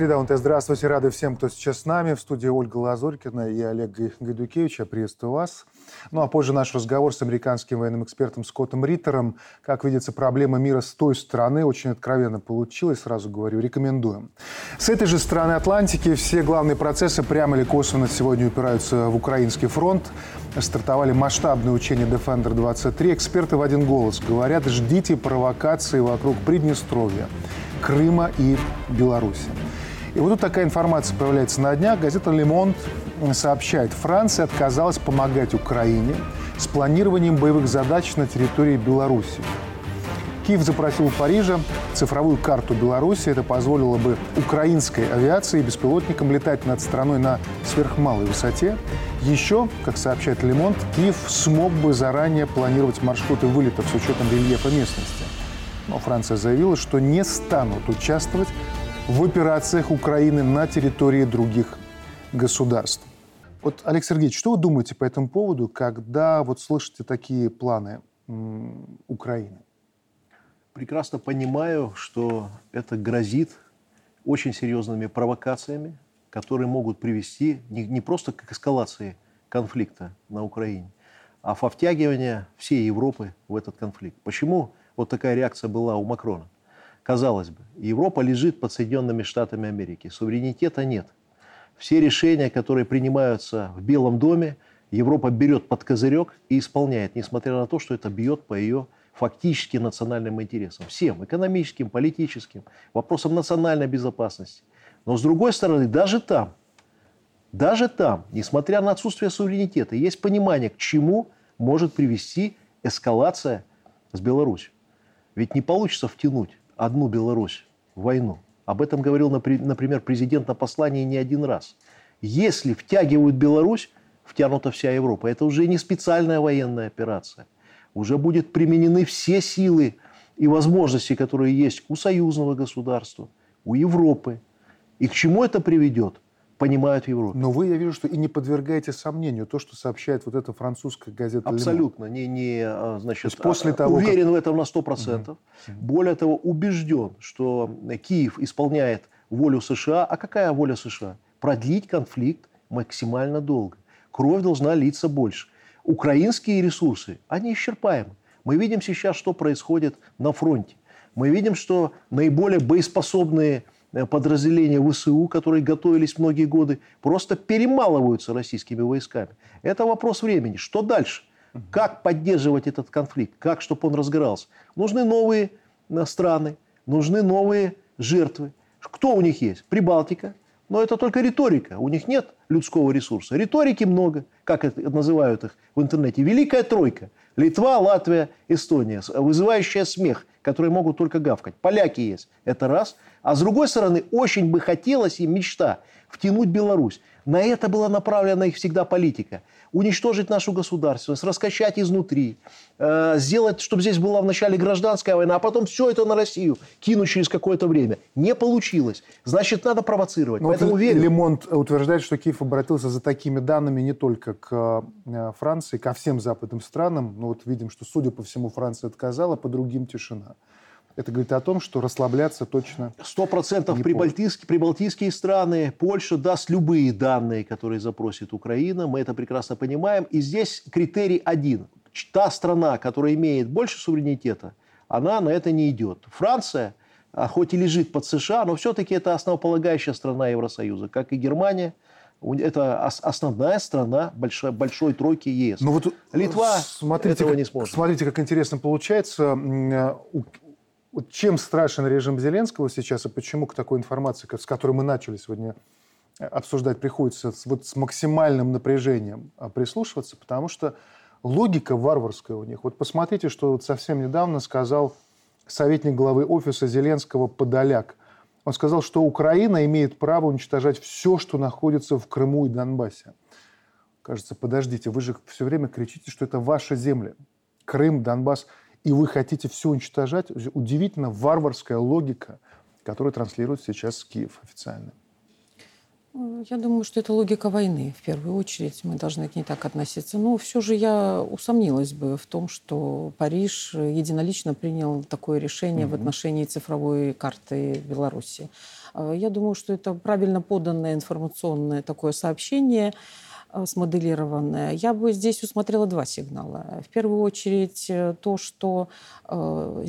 Среда УНТ. Здравствуйте. Рады всем, кто сейчас с нами. В студии Ольга Лазорькина и Олег Гайдукевич. Я приветствую вас. Ну а позже наш разговор с американским военным экспертом Скоттом Риттером. Как видится, проблема мира с той стороны очень откровенно получилась, сразу говорю, рекомендуем. С этой же стороны Атлантики все главные процессы прямо или косвенно сегодня упираются в украинский фронт. Стартовали масштабные учения Defender 23. Эксперты в один голос говорят, ждите провокации вокруг Приднестровья. Крыма и Беларуси. И вот тут такая информация появляется на днях. Газета «Лемонт» сообщает, Франция отказалась помогать Украине с планированием боевых задач на территории Беларуси. Киев запросил у Парижа цифровую карту Беларуси. Это позволило бы украинской авиации и беспилотникам летать над страной на сверхмалой высоте. Еще, как сообщает Лемонт, Киев смог бы заранее планировать маршруты вылетов с учетом рельефа местности. Но Франция заявила, что не станут участвовать в операциях Украины на территории других государств. Вот, Олег Сергеевич, что вы думаете по этому поводу, когда вот слышите такие планы Украины? Прекрасно понимаю, что это грозит очень серьезными провокациями, которые могут привести не, не просто к эскалации конфликта на Украине, а во втягивание всей Европы в этот конфликт. Почему вот такая реакция была у Макрона? Казалось бы, Европа лежит под Соединенными Штатами Америки. Суверенитета нет. Все решения, которые принимаются в Белом доме, Европа берет под козырек и исполняет, несмотря на то, что это бьет по ее фактически национальным интересам. Всем, экономическим, политическим, вопросам национальной безопасности. Но с другой стороны, даже там, даже там, несмотря на отсутствие суверенитета, есть понимание, к чему может привести эскалация с Беларусью. Ведь не получится втянуть одну Беларусь войну. Об этом говорил, например, президент на послании не один раз. Если втягивают Беларусь, втянута вся Европа. Это уже не специальная военная операция. Уже будут применены все силы и возможности, которые есть у союзного государства, у Европы. И к чему это приведет? Понимают в Европе. Но вы, я вижу, что и не подвергаете сомнению то, что сообщает вот эта французская газета Абсолютно. Не, не, а, значит, после а, того, уверен как... в этом на 100%. Угу. Более того, убежден, что Киев исполняет волю США. А какая воля США? Продлить конфликт максимально долго. Кровь должна литься больше. Украинские ресурсы, они исчерпаемы. Мы видим сейчас, что происходит на фронте. Мы видим, что наиболее боеспособные подразделения ВСУ, которые готовились многие годы, просто перемалываются российскими войсками. Это вопрос времени. Что дальше? Как поддерживать этот конфликт? Как, чтобы он разгорался? Нужны новые э, страны, нужны новые жертвы. Кто у них есть? Прибалтика. Но это только риторика. У них нет людского ресурса. Риторики много. Как это называют их в интернете? Великая тройка. Литва, Латвия, Эстония. Вызывающая смех, которые могут только гавкать. Поляки есть. Это раз – а с другой стороны, очень бы хотелось им мечта втянуть Беларусь. На это была направлена их всегда политика. Уничтожить нашу государственность, раскачать изнутри, э, сделать, чтобы здесь была вначале гражданская война, а потом все это на Россию кинуть через какое-то время. Не получилось. Значит, надо провоцировать. Но ну, Поэтому вот верю. Лемонт утверждает, что Киев обратился за такими данными не только к э, Франции, ко всем западным странам. Но вот видим, что, судя по всему, Франция отказала, по другим тишина. Это говорит о том, что расслабляться точно Сто процентов прибалтийские, прибалтийские страны, Польша даст любые данные, которые запросит Украина. Мы это прекрасно понимаем. И здесь критерий один. Та страна, которая имеет больше суверенитета, она на это не идет. Франция, а, хоть и лежит под США, но все-таки это основополагающая страна Евросоюза, как и Германия. Это основная страна большой, большой тройки ЕС. Но ну вот Литва смотрите, этого как, не сможет. Смотрите, как интересно получается. Вот чем страшен режим Зеленского сейчас и почему к такой информации, с которой мы начали сегодня э, обсуждать, приходится вот с максимальным напряжением а, прислушиваться, потому что логика варварская у них. Вот посмотрите, что вот совсем недавно сказал советник главы офиса Зеленского Подоляк. Он сказал, что Украина имеет право уничтожать все, что находится в Крыму и Донбассе. Кажется, подождите, вы же все время кричите, что это ваши земли. Крым, Донбасс – и вы хотите все уничтожать. Удивительно варварская логика, которую транслирует сейчас Киев официально. Я думаю, что это логика войны. В первую очередь мы должны к ней так относиться. Но все же я усомнилась бы в том, что Париж единолично принял такое решение угу. в отношении цифровой карты Беларуси. Э, я думаю, что это правильно поданное информационное такое сообщение – смоделированная, я бы здесь усмотрела два сигнала. В первую очередь э, то, что э,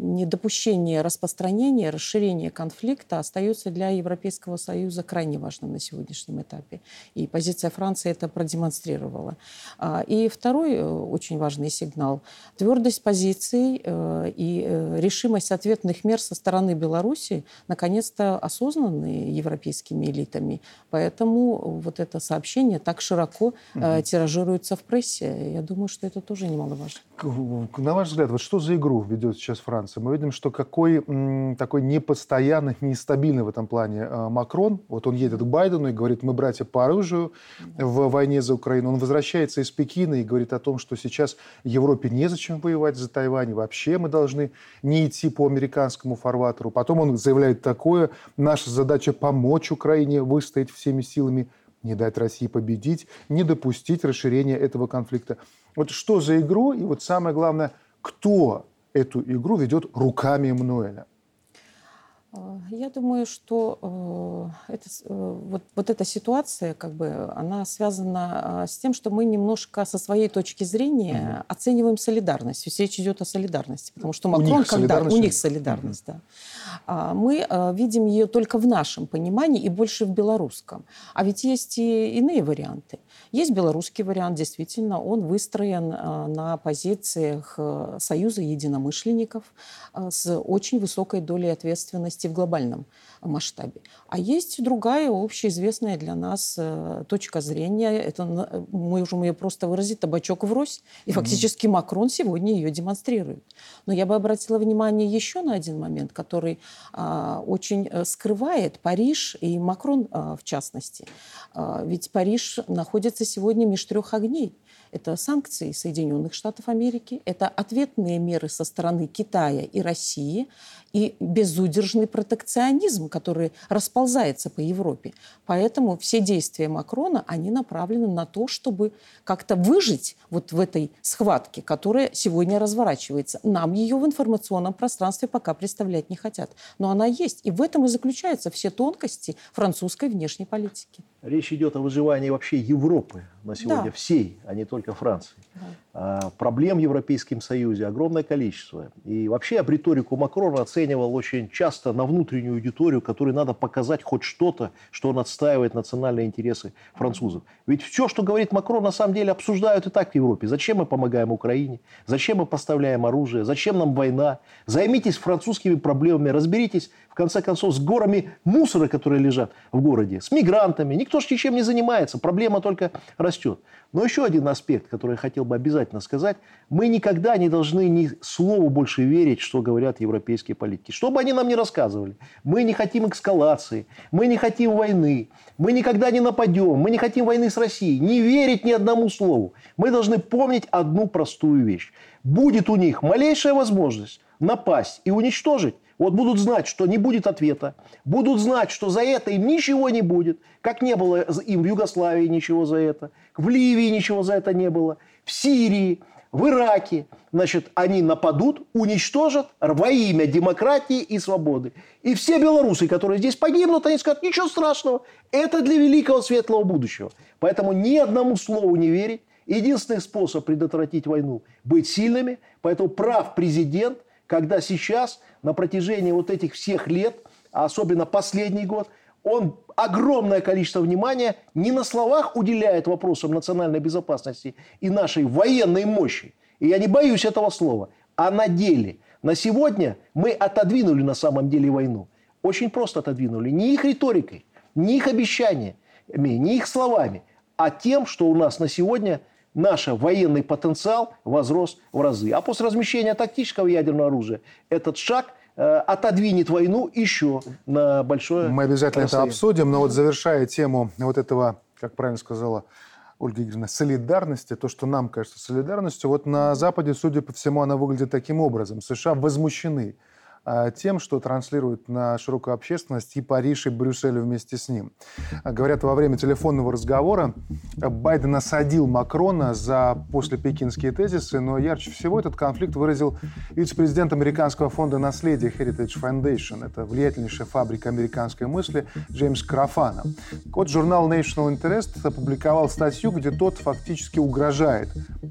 недопущение распространения, расширения конфликта остается для Европейского Союза крайне важным на сегодняшнем этапе. И позиция Франции это продемонстрировала. А, и второй очень важный сигнал – твердость позиций и решимость ответных мер со стороны Беларуси наконец-то осознанные европейскими элитами. Поэтому вот это сообщение так широко угу. э, тиражируются в прессе. Я думаю, что это тоже немаловажно. На ваш взгляд, вот что за игру ведет сейчас Франция? Мы видим, что какой м, такой непостоянный, нестабильный в этом плане э, Макрон. Вот он едет к Байдену и говорит, мы братья по оружию в войне за Украину. Он возвращается из Пекина и говорит о том, что сейчас Европе незачем воевать за Тайвань. Вообще мы должны не идти по американскому фарватеру. Потом он заявляет такое, наша задача помочь Украине выстоять всеми силами не дать России победить, не допустить расширения этого конфликта. Вот что за игру, и вот самое главное, кто эту игру ведет руками Эммануэля? Э, я думаю, что э, это, э, вот, вот эта ситуация, как бы, она связана с тем, что мы немножко со своей точки зрения угу. оцениваем солидарность. Ведь речь идет о солидарности, потому что Макрон, у них когда у них солидарность, угу. да, а мы видим ее только в нашем понимании и больше в белорусском. А ведь есть и иные варианты. Есть белорусский вариант, действительно, он выстроен на позициях Союза единомышленников с очень высокой долей ответственности в глобальном масштабе. А есть другая общеизвестная для нас э, точка зрения. Это мы можем ее просто выразить табачок врозь. И фактически. Макрон сегодня ее демонстрирует. Но я бы обратила внимание еще на один момент, который а, очень э, скрывает Париж и Макрон а, в частности. А, ведь Париж находится сегодня меж трех огней. Это санкции Соединенных Штатов Америки, это ответные меры со стороны Китая и России и безудержный протекционизм, который расползается по Европе. Поэтому все действия Макрона, они направлены на то, чтобы как-то выжить вот в этой схватке, которая сегодня разворачивается. Нам ее в информационном пространстве пока представлять не хотят. Но она есть. И в этом и заключаются все тонкости французской внешней политики. Речь идет о выживании вообще Европы на сегодня, да. всей, а не только Франции. Да. А, проблем в Европейском Союзе огромное количество. И вообще я риторику Макрона оценивал очень часто на внутреннюю аудиторию, которой надо показать хоть что-то, что он отстаивает национальные интересы французов. Ведь все, что говорит Макрон, на самом деле обсуждают и так в Европе. Зачем мы помогаем Украине? Зачем мы поставляем оружие? Зачем нам война? Займитесь французскими проблемами, разберитесь конце концов, с горами мусора, которые лежат в городе, с мигрантами. Никто же ничем не занимается, проблема только растет. Но еще один аспект, который я хотел бы обязательно сказать. Мы никогда не должны ни слову больше верить, что говорят европейские политики. Что бы они нам ни рассказывали. Мы не хотим эскалации, мы не хотим войны, мы никогда не нападем, мы не хотим войны с Россией. Не верить ни одному слову. Мы должны помнить одну простую вещь. Будет у них малейшая возможность напасть и уничтожить, вот будут знать, что не будет ответа, будут знать, что за это им ничего не будет, как не было им в Югославии ничего за это, в Ливии ничего за это не было, в Сирии, в Ираке, значит, они нападут, уничтожат во имя демократии и свободы. И все белорусы, которые здесь погибнут, они скажут, ничего страшного, это для великого светлого будущего. Поэтому ни одному слову не верить. Единственный способ предотвратить войну – быть сильными. Поэтому прав президент, когда сейчас на протяжении вот этих всех лет, а особенно последний год, он огромное количество внимания не на словах уделяет вопросам национальной безопасности и нашей военной мощи. И я не боюсь этого слова, а на деле. На сегодня мы отодвинули на самом деле войну. Очень просто отодвинули. Не их риторикой, не их обещаниями, не их словами, а тем, что у нас на сегодня наш военный потенциал возрос в разы. А после размещения тактического ядерного оружия этот шаг э, отодвинет войну еще на большое Мы обязательно расстояние. это обсудим, но вот завершая тему вот этого, как правильно сказала Ольга Игоревна, солидарности, то, что нам кажется солидарностью, вот на Западе, судя по всему, она выглядит таким образом. США возмущены тем, что транслирует на широкую общественность и Париж, и Брюссель вместе с ним. Говорят, во время телефонного разговора Байден осадил Макрона за после пекинские тезисы, но ярче всего этот конфликт выразил вице-президент американского фонда наследия Heritage Foundation. Это влиятельнейшая фабрика американской мысли Джеймс Крафана. Вот журнал National Interest опубликовал статью, где тот фактически угрожает.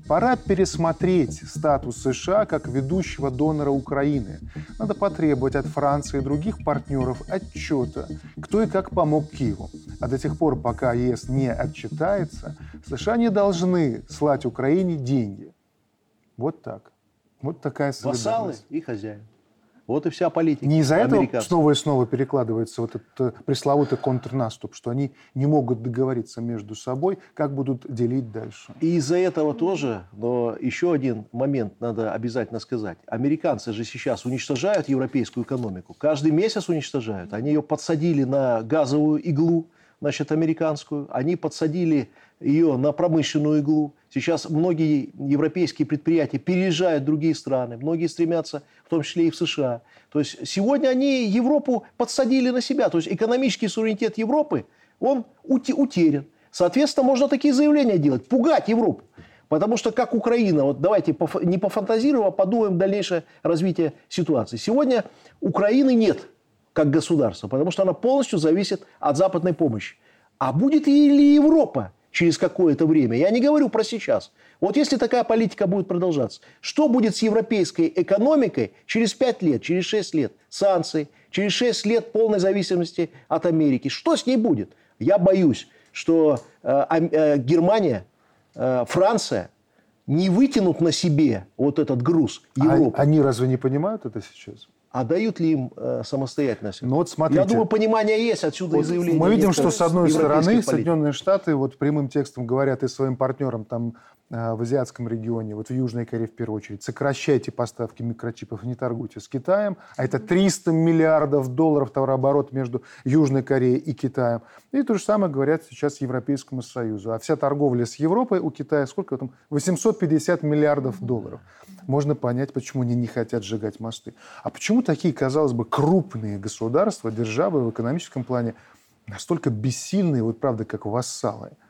Пора пересмотреть статус США как ведущего донора Украины. Надо потребовать от Франции и других партнеров отчета, кто и как помог Киеву. А до тех пор, пока ЕС не отчитается, США не должны слать Украине деньги. Вот так. Вот такая солидарность. Вассалы и хозяин. Вот и вся политика. Не из-за этого снова и снова перекладывается вот этот э, пресловутый контрнаступ, что они не могут договориться между собой, как будут делить дальше. И из-за этого тоже, но еще один момент надо обязательно сказать. Американцы же сейчас уничтожают европейскую экономику. Каждый месяц уничтожают. Они ее подсадили на газовую иглу, значит, американскую. Они подсадили ее на промышленную иглу. Сейчас многие европейские предприятия переезжают в другие страны, многие стремятся, в том числе и в США. То есть сегодня они Европу подсадили на себя. То есть экономический суверенитет Европы, он утерян. Соответственно, можно такие заявления делать, пугать Европу. Потому что как Украина, вот давайте не пофантазируем, а подумаем дальнейшее развитие ситуации. Сегодня Украины нет как государства, потому что она полностью зависит от западной помощи. А будет ли Европа через какое-то время. Я не говорю про сейчас. Вот если такая политика будет продолжаться, что будет с европейской экономикой через 5 лет, через 6 лет? Санкции, через 6 лет полной зависимости от Америки. Что с ней будет? Я боюсь, что э, э, Германия, э, Франция не вытянут на себе вот этот груз а Европы. А, они разве не понимают это сейчас? А дают ли им э, самостоятельность? Ну вот смотрите. Я думаю, понимание есть отсюда вот и заявление. Мы видим, что с одной стороны политик. Соединенные Штаты вот прямым текстом говорят и своим партнерам там в азиатском регионе, вот в Южной Корее в первую очередь, сокращайте поставки микрочипов, не торгуйте с Китаем. А это 300 миллиардов долларов товарооборот между Южной Кореей и Китаем. И то же самое говорят сейчас Европейскому Союзу. А вся торговля с Европой у Китая сколько там? 850 миллиардов долларов. Можно понять, почему они не хотят сжигать мосты. А почему такие, казалось бы, крупные государства, державы в экономическом плане настолько бессильные, вот правда, как вассалы –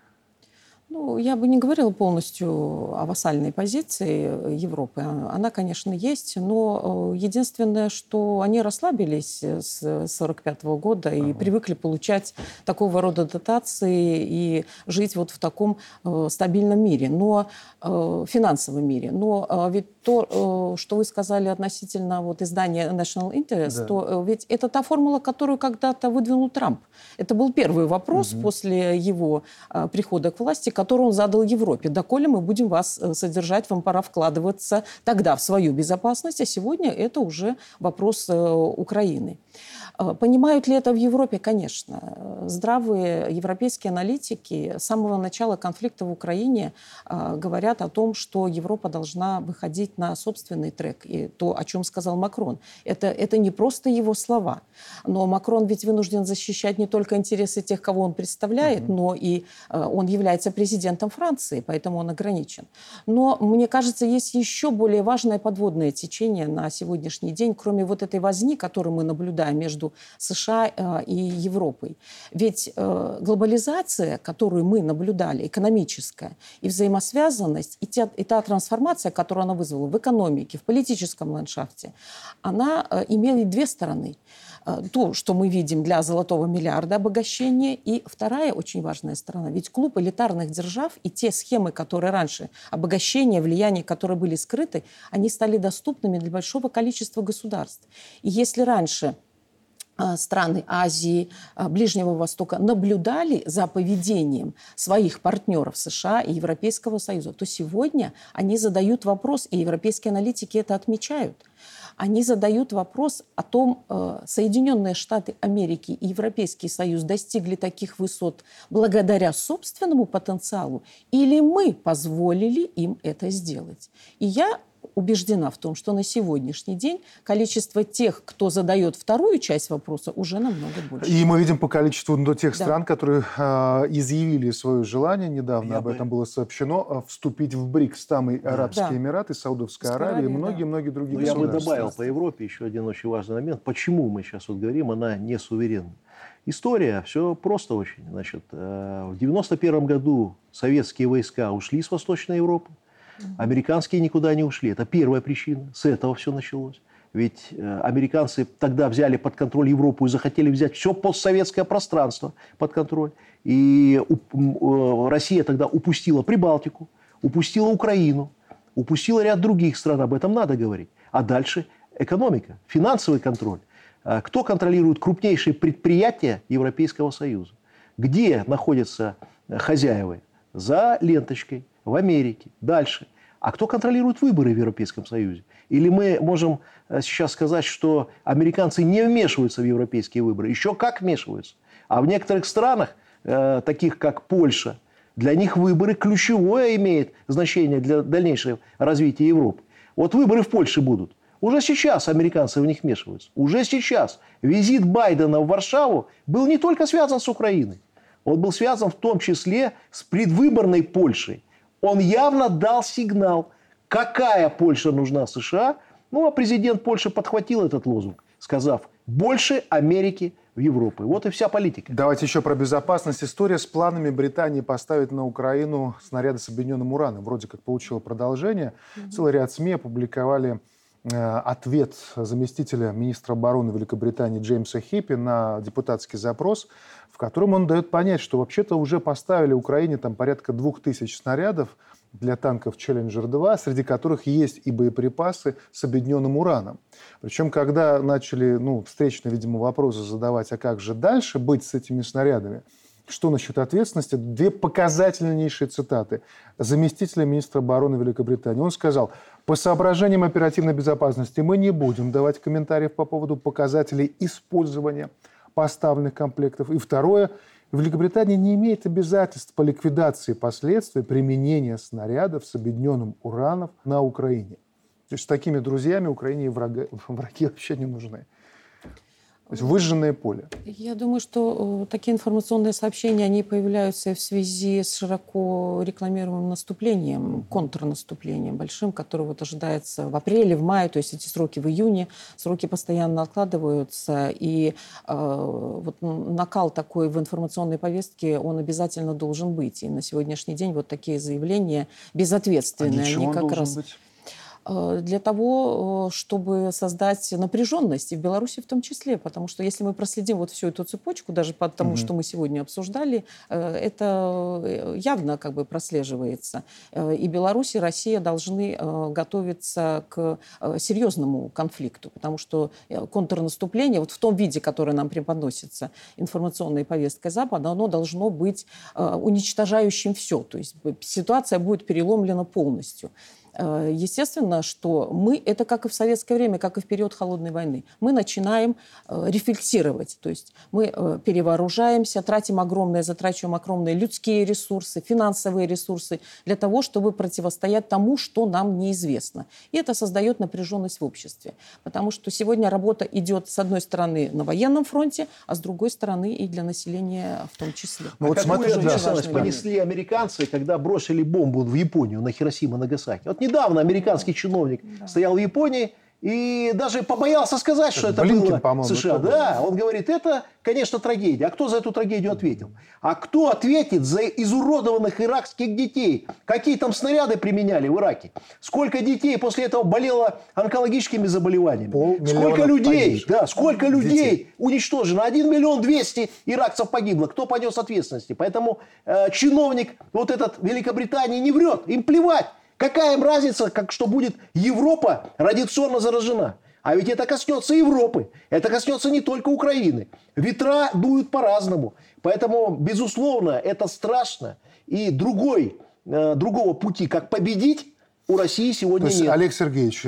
ну, я бы не говорила полностью о вассальной позиции Европы. Она, конечно, есть, но э, единственное, что они расслабились с 1945 года и ага. привыкли получать такого рода дотации и жить вот в таком э, стабильном мире, но э, финансовом мире. Но ведь то, что вы сказали относительно вот издания National Interest, да. то ведь это та формула, которую когда-то выдвинул Трамп. Это был первый вопрос угу. после его прихода к власти, который он задал Европе. Доколе мы будем вас э, содержать, вам пора вкладываться тогда в свою безопасность, а сегодня это уже вопрос э, Украины. Э, понимают ли это в Европе? Конечно. Здравые европейские аналитики с самого начала конфликта в Украине говорят о том, что Европа должна выходить на собственный трек. И то, о чем сказал Макрон, это, это не просто его слова. Но Макрон ведь вынужден защищать не только интересы тех, кого он представляет, mm-hmm. но и он является президентом Франции, поэтому он ограничен. Но, мне кажется, есть еще более важное подводное течение на сегодняшний день, кроме вот этой возни, которую мы наблюдаем между между США э, и Европой. Ведь э, глобализация, которую мы наблюдали, экономическая, и взаимосвязанность, и, те, и та трансформация, которую она вызвала в экономике, в политическом ландшафте, она э, имеет две стороны то, что мы видим для золотого миллиарда обогащения. И вторая очень важная сторона. Ведь клуб элитарных держав и те схемы, которые раньше, обогащения, влияния, которые были скрыты, они стали доступными для большого количества государств. И если раньше страны Азии, а, Ближнего Востока наблюдали за поведением своих партнеров США и Европейского Союза, то сегодня они задают вопрос, и европейские аналитики это отмечают. Они задают вопрос о том, э, Соединенные Штаты Америки и Европейский Союз достигли таких высот благодаря собственному потенциалу, или мы позволили им это сделать. И я убеждена в том, что на сегодняшний день количество тех, кто задает вторую часть вопроса, уже намного больше. И мы видим по количеству ну, тех да. стран, которые э, изъявили свое желание, недавно Я об бы... этом было сообщено, э, вступить в БРИКС. Там и Арабские да. Эмираты, Саудовская Аравия, и многие-многие да. другие Но Я бы добавил по Европе еще один очень важный момент. Почему мы сейчас вот говорим, она не суверенна? История, все просто очень. Значит, э, в 91 году советские войска ушли с Восточной Европы. Американские никуда не ушли. Это первая причина. С этого все началось. Ведь э, американцы тогда взяли под контроль Европу и захотели взять все постсоветское пространство под контроль. И э, Россия тогда упустила Прибалтику, упустила Украину, упустила ряд других стран. Об этом надо говорить. А дальше экономика, финансовый контроль. Э, кто контролирует крупнейшие предприятия Европейского Союза? Где находятся хозяева? За ленточкой – в Америке, дальше. А кто контролирует выборы в Европейском Союзе? Или мы можем э, сейчас сказать, что американцы не вмешиваются в европейские выборы? Еще как вмешиваются. А в некоторых странах, э, таких как Польша, для них выборы ключевое имеет значение для дальнейшего развития Европы. Вот выборы в Польше будут. Уже сейчас американцы в них вмешиваются. Уже сейчас. Визит Байдена в Варшаву был не только связан с Украиной. Он был связан в том числе с предвыборной Польшей он явно дал сигнал, какая Польша нужна США. Ну, а президент Польши подхватил этот лозунг, сказав, больше Америки в Европу. Вот и вся политика. Давайте еще про безопасность. История с планами Британии поставить на Украину снаряды с объединенным ураном. Вроде как получила продолжение. Mm-hmm. Целый ряд СМИ опубликовали ответ заместителя министра обороны Великобритании Джеймса Хиппи на депутатский запрос в котором он дает понять, что вообще-то уже поставили Украине там порядка двух тысяч снарядов для танков «Челленджер-2», среди которых есть и боеприпасы с объединенным ураном. Причем, когда начали ну, встречные, видимо, вопросы задавать, а как же дальше быть с этими снарядами, что насчет ответственности? Две показательнейшие цитаты заместителя министра обороны Великобритании. Он сказал, по соображениям оперативной безопасности мы не будем давать комментариев по поводу показателей использования поставленных комплектов. И второе, Великобритания не имеет обязательств по ликвидации последствий применения снарядов с объединенным ураном на Украине. То есть с такими друзьями Украине врага, враги вообще не нужны. То есть выжженное поле. Я думаю, что э, такие информационные сообщения, они появляются в связи с широко рекламируемым наступлением, контрнаступлением большим, которое вот ожидается в апреле, в мае, то есть эти сроки в июне. Сроки постоянно откладываются, и э, вот накал такой в информационной повестке, он обязательно должен быть. И на сегодняшний день вот такие заявления безответственные, а они как раз... Быть? Э, для того, э, чтобы создать напряженность, и в Беларуси в том числе, потому что если мы проследим вот всю эту цепочку, даже по тому, угу. что мы сегодня обсуждали, э, это явно как бы прослеживается. И Беларусь, и Россия должны готовиться к серьезному конфликту, потому что контрнаступление, вот в том виде, которое нам преподносится информационной повесткой Запада, оно должно быть уничтожающим все. То есть ситуация будет переломлена полностью. Э, естественно, что мы, это как и в советское время, как и в период Холодной войны, мы начинаем э, рефлексировать, то есть мы э, перевооружаемся, тратим огромные, затрачиваем огромные людские ресурсы, финансовые ресурсы для того, чтобы противостоять тому, что нам неизвестно. И это создает напряженность в обществе, потому что сегодня работа идет, с одной стороны, на военном фронте, а с другой стороны и для населения в том числе. Ну, вот смотри, да. понесли американцы, когда бросили бомбу в Японию на Хиросима, Нагасаки. Вот недавно американский чиновник да. стоял в Японии и даже побоялся сказать, что это Блинкин, было США. Да, он говорит, это, конечно, трагедия. А кто за эту трагедию ответил? А кто ответит за изуродованных иракских детей? Какие там снаряды применяли в Ираке? Сколько детей после этого болело онкологическими заболеваниями? Сколько людей, да, сколько людей детей. уничтожено? Один миллион двести иракцев погибло. Кто понес ответственности? Поэтому э, чиновник вот этот Великобритании не врет. Им плевать. Какая им разница, как, что будет Европа радиационно заражена? А ведь это коснется Европы. Это коснется не только Украины. Ветра дуют по-разному. Поэтому, безусловно, это страшно. И другой, э, другого пути, как победить, у России сегодня То есть, нет. Олег Сергеевич,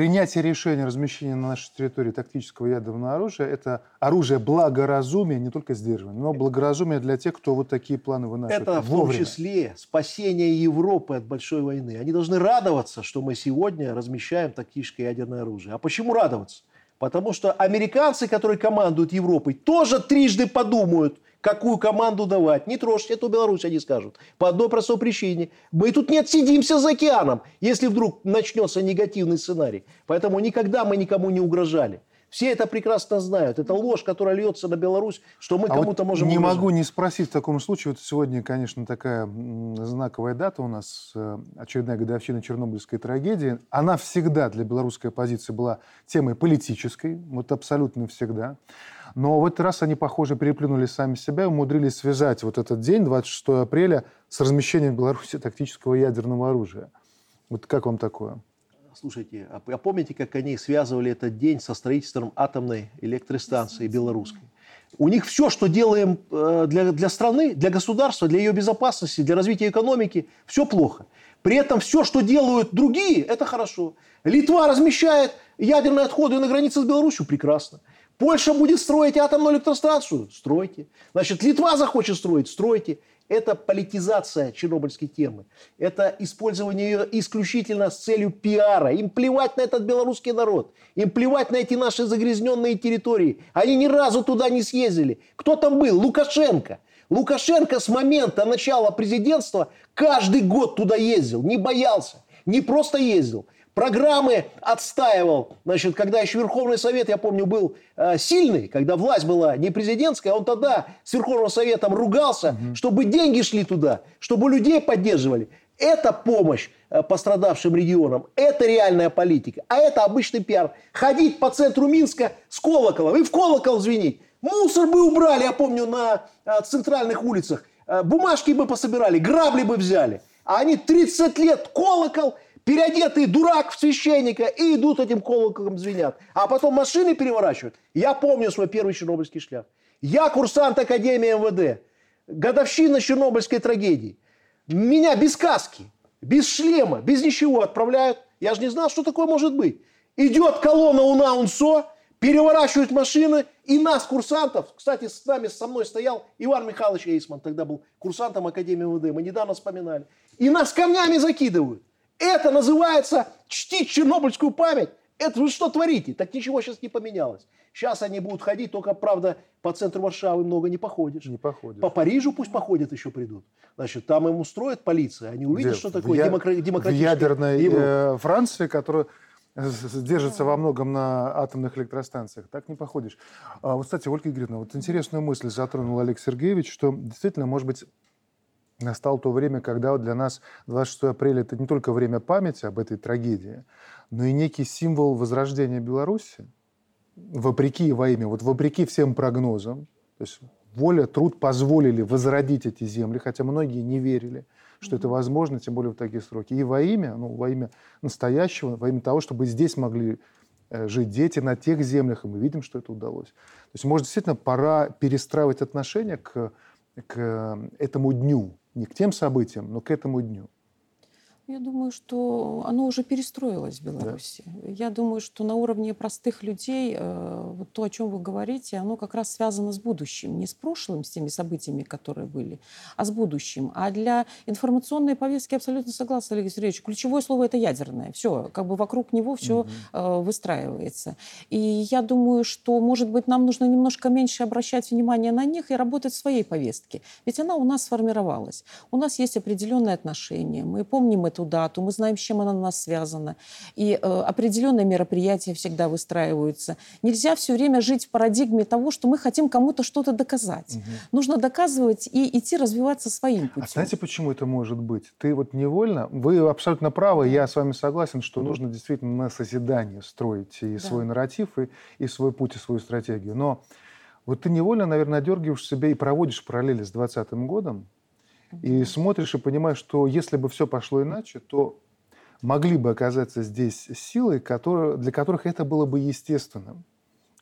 принятие решения размещения на нашей территории тактического ядерного оружия – это оружие благоразумия, не только сдерживания, но благоразумие для тех, кто вот такие планы вынашивает. Это в том числе спасение Европы от большой войны. Они должны радоваться, что мы сегодня размещаем тактическое ядерное оружие. А почему радоваться? Потому что американцы, которые командуют Европой, тоже трижды подумают – какую команду давать. Не трожьте эту Беларусь, они скажут. По одной простой причине. Мы тут не отсидимся за океаном, если вдруг начнется негативный сценарий. Поэтому никогда мы никому не угрожали. Все это прекрасно знают. Это ложь, которая льется на Беларусь, что мы а кому-то вот можем Не угрожать. могу не спросить в таком случае. Вот сегодня, конечно, такая знаковая дата у нас, э, очередная годовщина Чернобыльской трагедии. Она всегда для белорусской оппозиции была темой политической, вот абсолютно всегда. Но в этот раз они, похоже, переплюнули сами себя и умудрились связать вот этот день, 26 апреля, с размещением в Беларуси тактического ядерного оружия. Вот как вам такое? Слушайте, а помните, как они связывали этот день со строительством атомной электростанции белорусской? У них все, что делаем э, для, для страны, для государства, для ее безопасности, для развития экономики, все плохо. При этом все, что делают другие, это хорошо. Литва размещает ядерные отходы на границе с Беларусью, прекрасно. Польша будет строить атомную электростанцию? Стройте. Значит, Литва захочет строить? Стройте. Это политизация чернобыльской темы. Это использование ее исключительно с целью пиара. Им плевать на этот белорусский народ. Им плевать на эти наши загрязненные территории. Они ни разу туда не съездили. Кто там был? Лукашенко. Лукашенко с момента начала президентства каждый год туда ездил. Не боялся. Не просто ездил программы отстаивал. Значит, когда еще Верховный Совет, я помню, был э, сильный, когда власть была не президентская, он тогда с Верховным Советом ругался, угу. чтобы деньги шли туда, чтобы людей поддерживали. Это помощь э, пострадавшим регионам, это реальная политика, а это обычный пиар. Ходить по центру Минска с колоколом и в колокол звенить. Мусор бы убрали, я помню, на э, центральных улицах. Э, бумажки бы пособирали, грабли бы взяли. А они 30 лет колокол – переодетый дурак в священника и идут этим колоколом звенят. А потом машины переворачивают. Я помню свой первый чернобыльский шлях. Я курсант Академии МВД. Годовщина чернобыльской трагедии. Меня без каски, без шлема, без ничего отправляют. Я же не знал, что такое может быть. Идет колонна УНА УНСО, переворачивают машины, и нас, курсантов, кстати, с нами, со мной стоял Иван Михайлович Эйсман, тогда был курсантом Академии МВД, мы недавно вспоминали. И нас камнями закидывают. Это называется чтить чернобыльскую память. Это вы что творите? Так ничего сейчас не поменялось. Сейчас они будут ходить, только, правда, по центру Варшавы много не походишь. Не походишь. По Парижу пусть походят, еще придут. Значит, там им устроит полиция, они увидят, Где? что такое я... демокра... демократическая В ядерной э, Франции, которая держится во многом на атомных электростанциях. Так не походишь. А, вот, кстати, Ольга Игоревна, вот интересную мысль затронул Олег Сергеевич, что действительно, может быть, настало то время, когда для нас 26 апреля это не только время памяти об этой трагедии, но и некий символ возрождения Беларуси, вопреки во имя, вот вопреки всем прогнозам, то есть воля, труд позволили возродить эти земли, хотя многие не верили, что это возможно, тем более в такие сроки. И во имя, ну, во имя настоящего, во имя того, чтобы здесь могли э, жить дети на тех землях, и мы видим, что это удалось. То есть, может, действительно пора перестраивать отношения к, к этому дню, не к тем событиям, но к этому дню. Я думаю, что оно уже перестроилось в Беларуси. Да. Я думаю, что на уровне простых людей э, вот то, о чем вы говорите, оно как раз связано с будущим. Не с прошлым, с теми событиями, которые были, а с будущим. А для информационной повестки абсолютно согласна, Олег Сергеевич. Ключевое слово – это ядерное. Все, как бы вокруг него все угу. э, выстраивается. И я думаю, что, может быть, нам нужно немножко меньше обращать внимание на них и работать в своей повестке. Ведь она у нас сформировалась. У нас есть определенные отношения. Мы помним это эту дату, мы знаем, с чем она у нас связана. И э, определенные мероприятия всегда выстраиваются. Нельзя все время жить в парадигме того, что мы хотим кому-то что-то доказать. Угу. Нужно доказывать и идти развиваться своим путем. А знаете, почему это может быть? Ты вот невольно, вы абсолютно правы, я с вами согласен, что нужно действительно на созидание строить и да. свой нарратив, и, и свой путь, и свою стратегию. Но вот ты невольно, наверное, дергиваешь себя и проводишь параллели с 2020 годом, и смотришь и понимаешь, что если бы все пошло иначе, то могли бы оказаться здесь силы, которые, для которых это было бы естественным.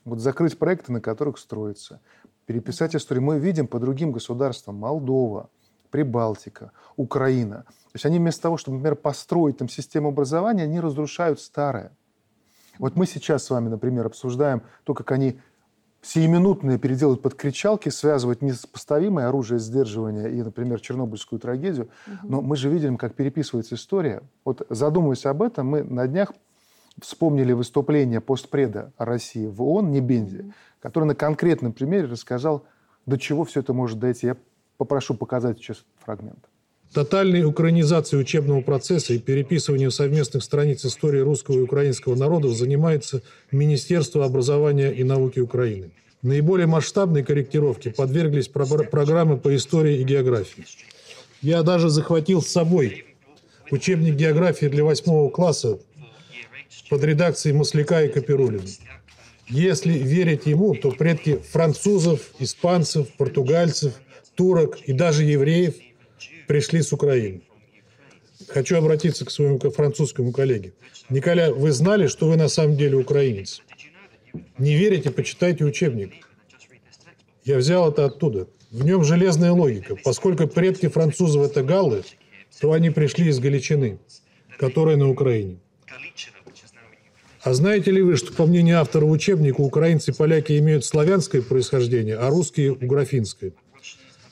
Вот закрыть проекты, на которых строится, переписать историю. Мы видим по другим государствам, Молдова, Прибалтика, Украина. То есть они вместо того, чтобы, например, построить там систему образования, они разрушают старое. Вот мы сейчас с вами, например, обсуждаем то, как они сиюминутные переделывают под кричалки, связывают несопоставимое оружие сдерживания и, например, Чернобыльскую трагедию. Угу. Но мы же видим, как переписывается история. Вот задумываясь об этом, мы на днях вспомнили выступление постпреда России в ООН Небензи, угу. который на конкретном примере рассказал, до чего все это может дойти. Я попрошу показать сейчас этот фрагмент. Тотальной украинизацией учебного процесса и переписыванием совместных страниц истории русского и украинского народов занимается Министерство образования и науки Украины. Наиболее масштабной корректировке подверглись программы по истории и географии. Я даже захватил с собой учебник географии для восьмого класса под редакцией Масляка и Капирулина. Если верить ему, то предки французов, испанцев, португальцев, турок и даже евреев – пришли с Украины. Хочу обратиться к своему французскому коллеге. Николя, вы знали, что вы на самом деле украинец? Не верите, почитайте учебник. Я взял это оттуда. В нем железная логика. Поскольку предки французов – это галлы, то они пришли из Галичины, которая на Украине. А знаете ли вы, что, по мнению автора учебника, украинцы и поляки имеют славянское происхождение, а русские – уграфинское?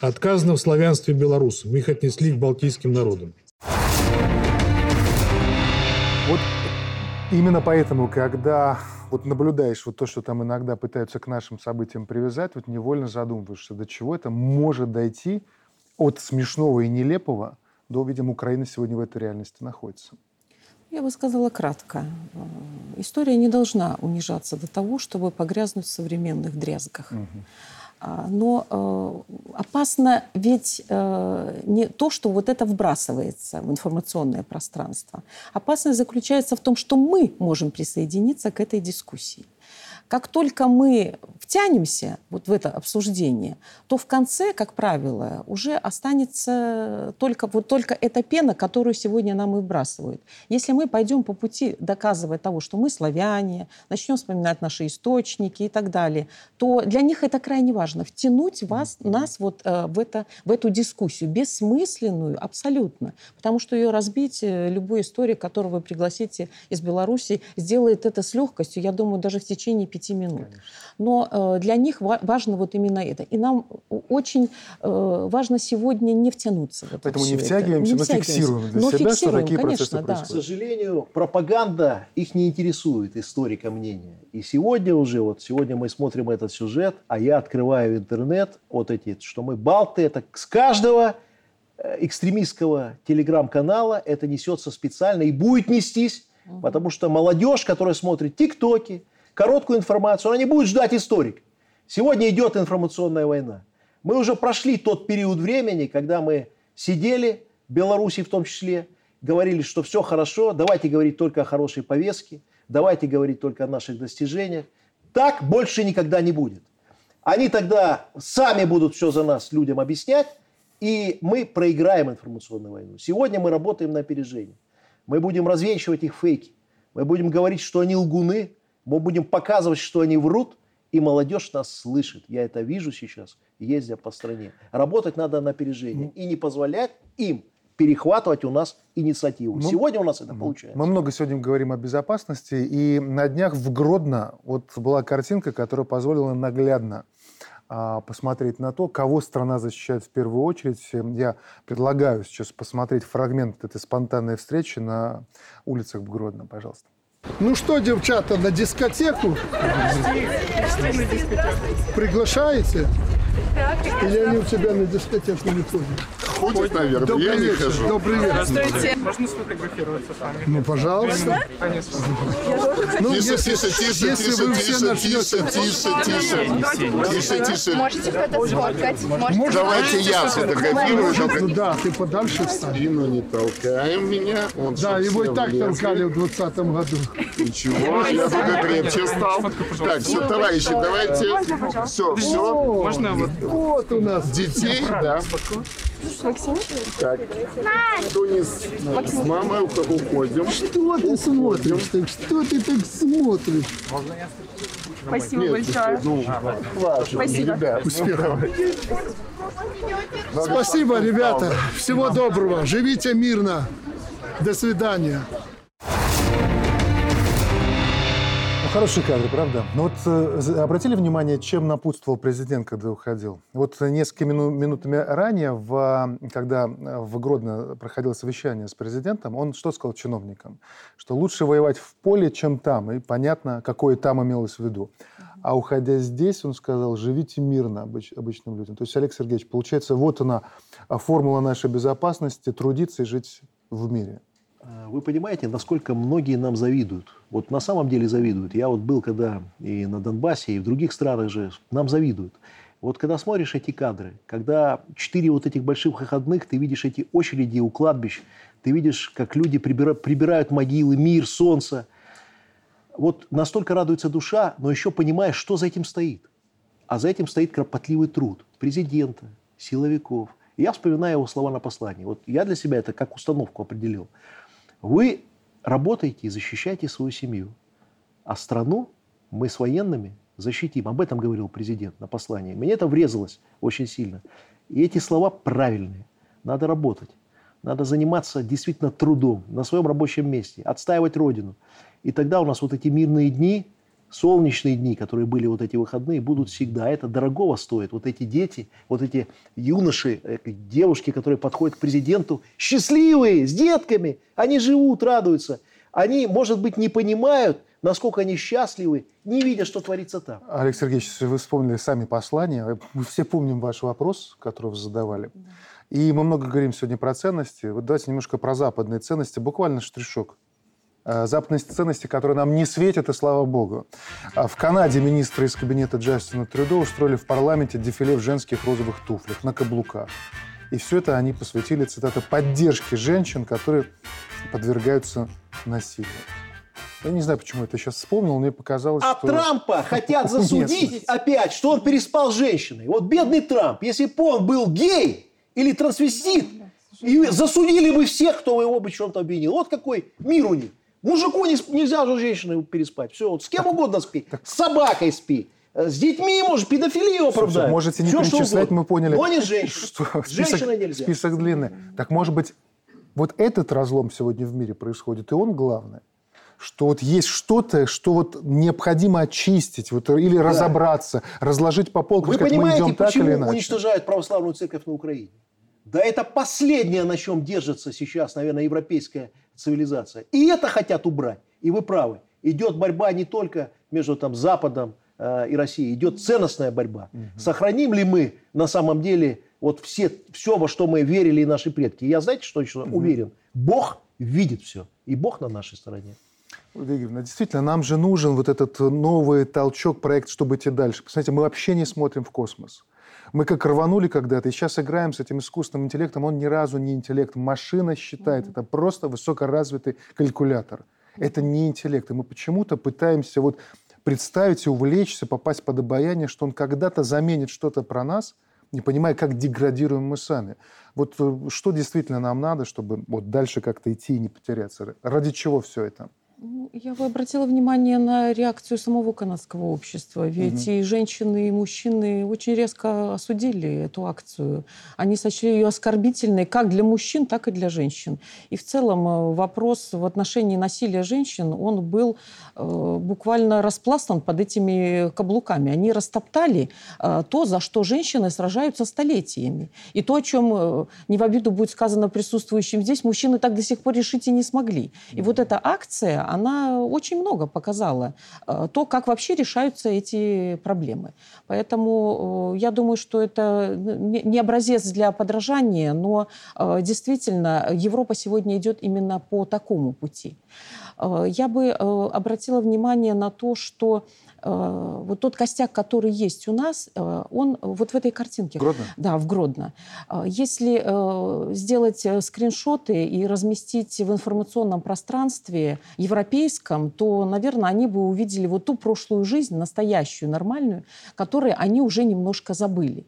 Отказано в славянстве белорусам. Их отнесли к балтийским народам. Вот именно поэтому, когда вот наблюдаешь вот то, что там иногда пытаются к нашим событиям привязать, вот невольно задумываешься, до чего это может дойти от смешного и нелепого до, видимо, Украина сегодня в этой реальности находится. Я бы сказала кратко. История не должна унижаться до того, чтобы погрязнуть в современных дрязгах. Угу. А, но э, опасно ведь э, не то, что вот это вбрасывается в информационное пространство. Опасность заключается в том, что мы можем присоединиться к этой дискуссии. Как только мы втянемся вот в это обсуждение, то в конце, как правило, уже останется только, вот только эта пена, которую сегодня нам и выбрасывают. Если мы пойдем по пути, доказывая того, что мы славяне, начнем вспоминать наши источники и так далее, то для них это крайне важно. Втянуть вас, нас вот э, в, это, в эту дискуссию, бессмысленную абсолютно. Потому что ее разбить э, любой историк, которого вы пригласите из Беларуси, сделает это с легкостью, я думаю, даже в течение пяти минут. Конечно. Но э, для них ва- важно вот именно это. И нам очень э, важно сегодня не втянуться в это Поэтому не втягиваемся, не но фиксируем для но себя, фиксируем, что такие конечно, процессы да. происходят. К сожалению, пропаганда их не интересует, историка мнения. И сегодня уже, вот сегодня мы смотрим этот сюжет, а я открываю интернет, вот эти, что мы балты, это с каждого э, экстремистского телеграм-канала это несется специально и будет нестись, угу. потому что молодежь, которая смотрит тиктоки, короткую информацию, она не будет ждать историк. Сегодня идет информационная война. Мы уже прошли тот период времени, когда мы сидели, в Беларуси в том числе, говорили, что все хорошо, давайте говорить только о хорошей повестке, давайте говорить только о наших достижениях. Так больше никогда не будет. Они тогда сами будут все за нас людям объяснять, и мы проиграем информационную войну. Сегодня мы работаем на опережение. Мы будем развенчивать их фейки. Мы будем говорить, что они лгуны, мы будем показывать, что они врут, и молодежь нас слышит. Я это вижу сейчас, ездя по стране. Работать надо на опережение и не позволять им перехватывать у нас инициативу. Мы, сегодня у нас это получается. Мы много сегодня говорим о безопасности, и на днях в Гродно вот была картинка, которая позволила наглядно а, посмотреть на то, кого страна защищает в первую очередь. Я предлагаю сейчас посмотреть фрагмент этой спонтанной встречи на улицах в Гродно, пожалуйста. Ну что, девчата, на дискотеку? Приглашаете? Или они у тебя на дискотеку не ходят? Ходят, наверное, Добрый я вечер. не хожу. Добрый вечер. Здравствуйте. Можно сфотографироваться с вами? Ну, пожалуйста. Конечно. Ну, тише, тише, тише, если тише, вы тише, все начнете... тише, тише, тише, тише, тише. Можете кто-то сфоткать. Можете Давайте я сфотографирую. Ну да, ты подальше встань. Спину не толкаем меня. Он Да, его и так толкали в 20 году. Ничего, я только крепче стал. Так, все, товарищи, давайте. Все, все. Можно вот Вот у нас. Детей, да. Так, кто не с, с мамой уходим. Что ты смотришь? Так что ты так смотришь? Спасибо Нет, большое. ну, Спасибо. ребят. Успехов. Спасибо, ребята. Всего доброго. Живите мирно. До свидания. Хорошие кадры, правда? Но вот э, обратили внимание, чем напутствовал президент, когда уходил? Вот несколькими мину, минутами ранее, в, когда в Гродно проходило совещание с президентом, он что сказал чиновникам? Что лучше воевать в поле, чем там. И понятно, какое там имелось в виду. А уходя здесь, он сказал, живите мирно обыч, обычным людям. То есть, Олег Сергеевич, получается, вот она, формула нашей безопасности, трудиться и жить в мире. А, вы понимаете, насколько многие нам завидуют. Вот на самом деле завидуют. Я вот был когда и на Донбассе, и в других странах же нам завидуют. Вот когда смотришь эти кадры, когда четыре вот этих больших выходных, ты видишь эти очереди у кладбищ, ты видишь, как люди прибирают, прибирают могилы, мир, солнце. Вот настолько радуется душа, но еще понимаешь, что за этим стоит. А за этим стоит кропотливый труд президента, силовиков. И я вспоминаю его слова на послании. Вот я для себя это как установку определил. Вы работаете и защищаете свою семью, а страну мы с военными защитим. Об этом говорил президент на послании. Мне это врезалось очень сильно. И эти слова правильные. Надо работать. Надо заниматься действительно трудом на своем рабочем месте, отстаивать Родину. И тогда у нас вот эти мирные дни, солнечные дни, которые были вот эти выходные, будут всегда. Это дорогого стоит. Вот эти дети, вот эти юноши, э, девушки, которые подходят к президенту, счастливые, с детками, они живут, радуются. Они, может быть, не понимают, насколько они счастливы, не видя, что творится там. Олег Сергеевич, вы вспомнили сами послания. Мы все помним ваш вопрос, который вы задавали. И мы много говорим сегодня про ценности. Вот давайте немножко про западные ценности. Буквально штришок. Э, западные ценности, которые нам не светят, и слава богу. А в Канаде министры из кабинета Джастина Трюдо устроили в парламенте дефиле в женских розовых туфлях на каблуках. И все это они посвятили, цитата, поддержке женщин, которые подвергаются насилию. Я не знаю, почему это сейчас вспомнил, мне показалось, а что... А Трампа хотят засудить опять, что он переспал с женщиной. Вот бедный Трамп, если бы он был гей или трансвестит, и засудили бы всех, кто его бы чем-то обвинил. Вот какой мир у них. Мужику не, нельзя же женщиной переспать. Все, вот с кем угодно спи. С собакой спи. Э, с детьми, может, педофилию оправдать. Можете не Все, перечислять, мы поняли. Но не. Что, список, Женщина нельзя. Список длинный. Так, может быть, вот этот разлом сегодня в мире происходит, и он главный? что вот есть что-то, что вот необходимо очистить, вот, или да. разобраться, разложить по полкам, Вы сказать, понимаете, мы идем так почему или иначе. уничтожают православную церковь на Украине? Да это последнее, на чем держится сейчас, наверное, европейская цивилизация. И это хотят убрать. И вы правы. Идет борьба не только между там, Западом э, и Россией, идет ценностная борьба. Угу. Сохраним ли мы на самом деле вот все, все, во что мы верили и наши предки? Я знаете, что еще угу. уверен? Бог видит все. И Бог на нашей стороне. Ольга действительно, нам же нужен вот этот новый толчок, проект, чтобы идти дальше. Посмотрите, мы вообще не смотрим в космос. Мы как рванули когда-то, и сейчас играем с этим искусственным интеллектом. Он ни разу не интеллект. Машина считает. Mm-hmm. Это просто высокоразвитый калькулятор. Это не интеллект. И мы почему-то пытаемся вот представить и увлечься, попасть под обаяние, что он когда-то заменит что-то про нас, не понимая, как деградируем мы сами. Вот э, что действительно нам надо, чтобы вот дальше как-то идти и не потеряться? Ради чего все это? Ну, я бы обратила внимание на реакцию самого канадского общества. Ведь угу. и женщины, и мужчины очень резко осудили эту акцию. Они сочли ее оскорбительной как для мужчин, так и для женщин. И в целом э, вопрос в отношении насилия женщин, он был э, буквально распластан под этими каблуками. Они растоптали э, то, за что женщины сражаются столетиями. И то, о чем э, не в обиду будет сказано присутствующим здесь, мужчины так до сих пор решить и не смогли. И вот эта акция, она очень много показала. Э, то, как вообще решаются эти проблемы. Поэтому э, я думаю, что это не образец для подражания, но э, действительно Европа сегодня идет именно по такому пути. Я бы обратила внимание на то, что Э, вот тот костяк, который есть у нас, э, он вот в этой картинке. Гродно? Да, в Гродно. Э, если сделать скриншоты и разместить в информационном пространстве европейском, то, наверное, они бы увидели вот ту прошлую жизнь, настоящую, нормальную, которую они уже немножко забыли.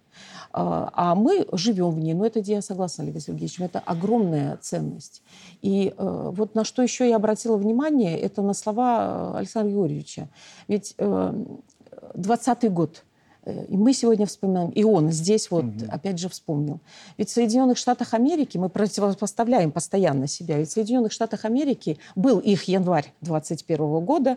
А, а мы живем в ней. Но это, я согласна, Олег Сергеевич, это огромная ценность. И э, вот на что еще я обратила внимание, это на слова э, Александра Георгиевича. Ведь 20 э, год – и мы сегодня вспоминаем, и он здесь вот угу. опять же вспомнил. Ведь в Соединенных Штатах Америки, мы противопоставляем постоянно себя, ведь в Соединенных Штатах Америки был их январь 21 года,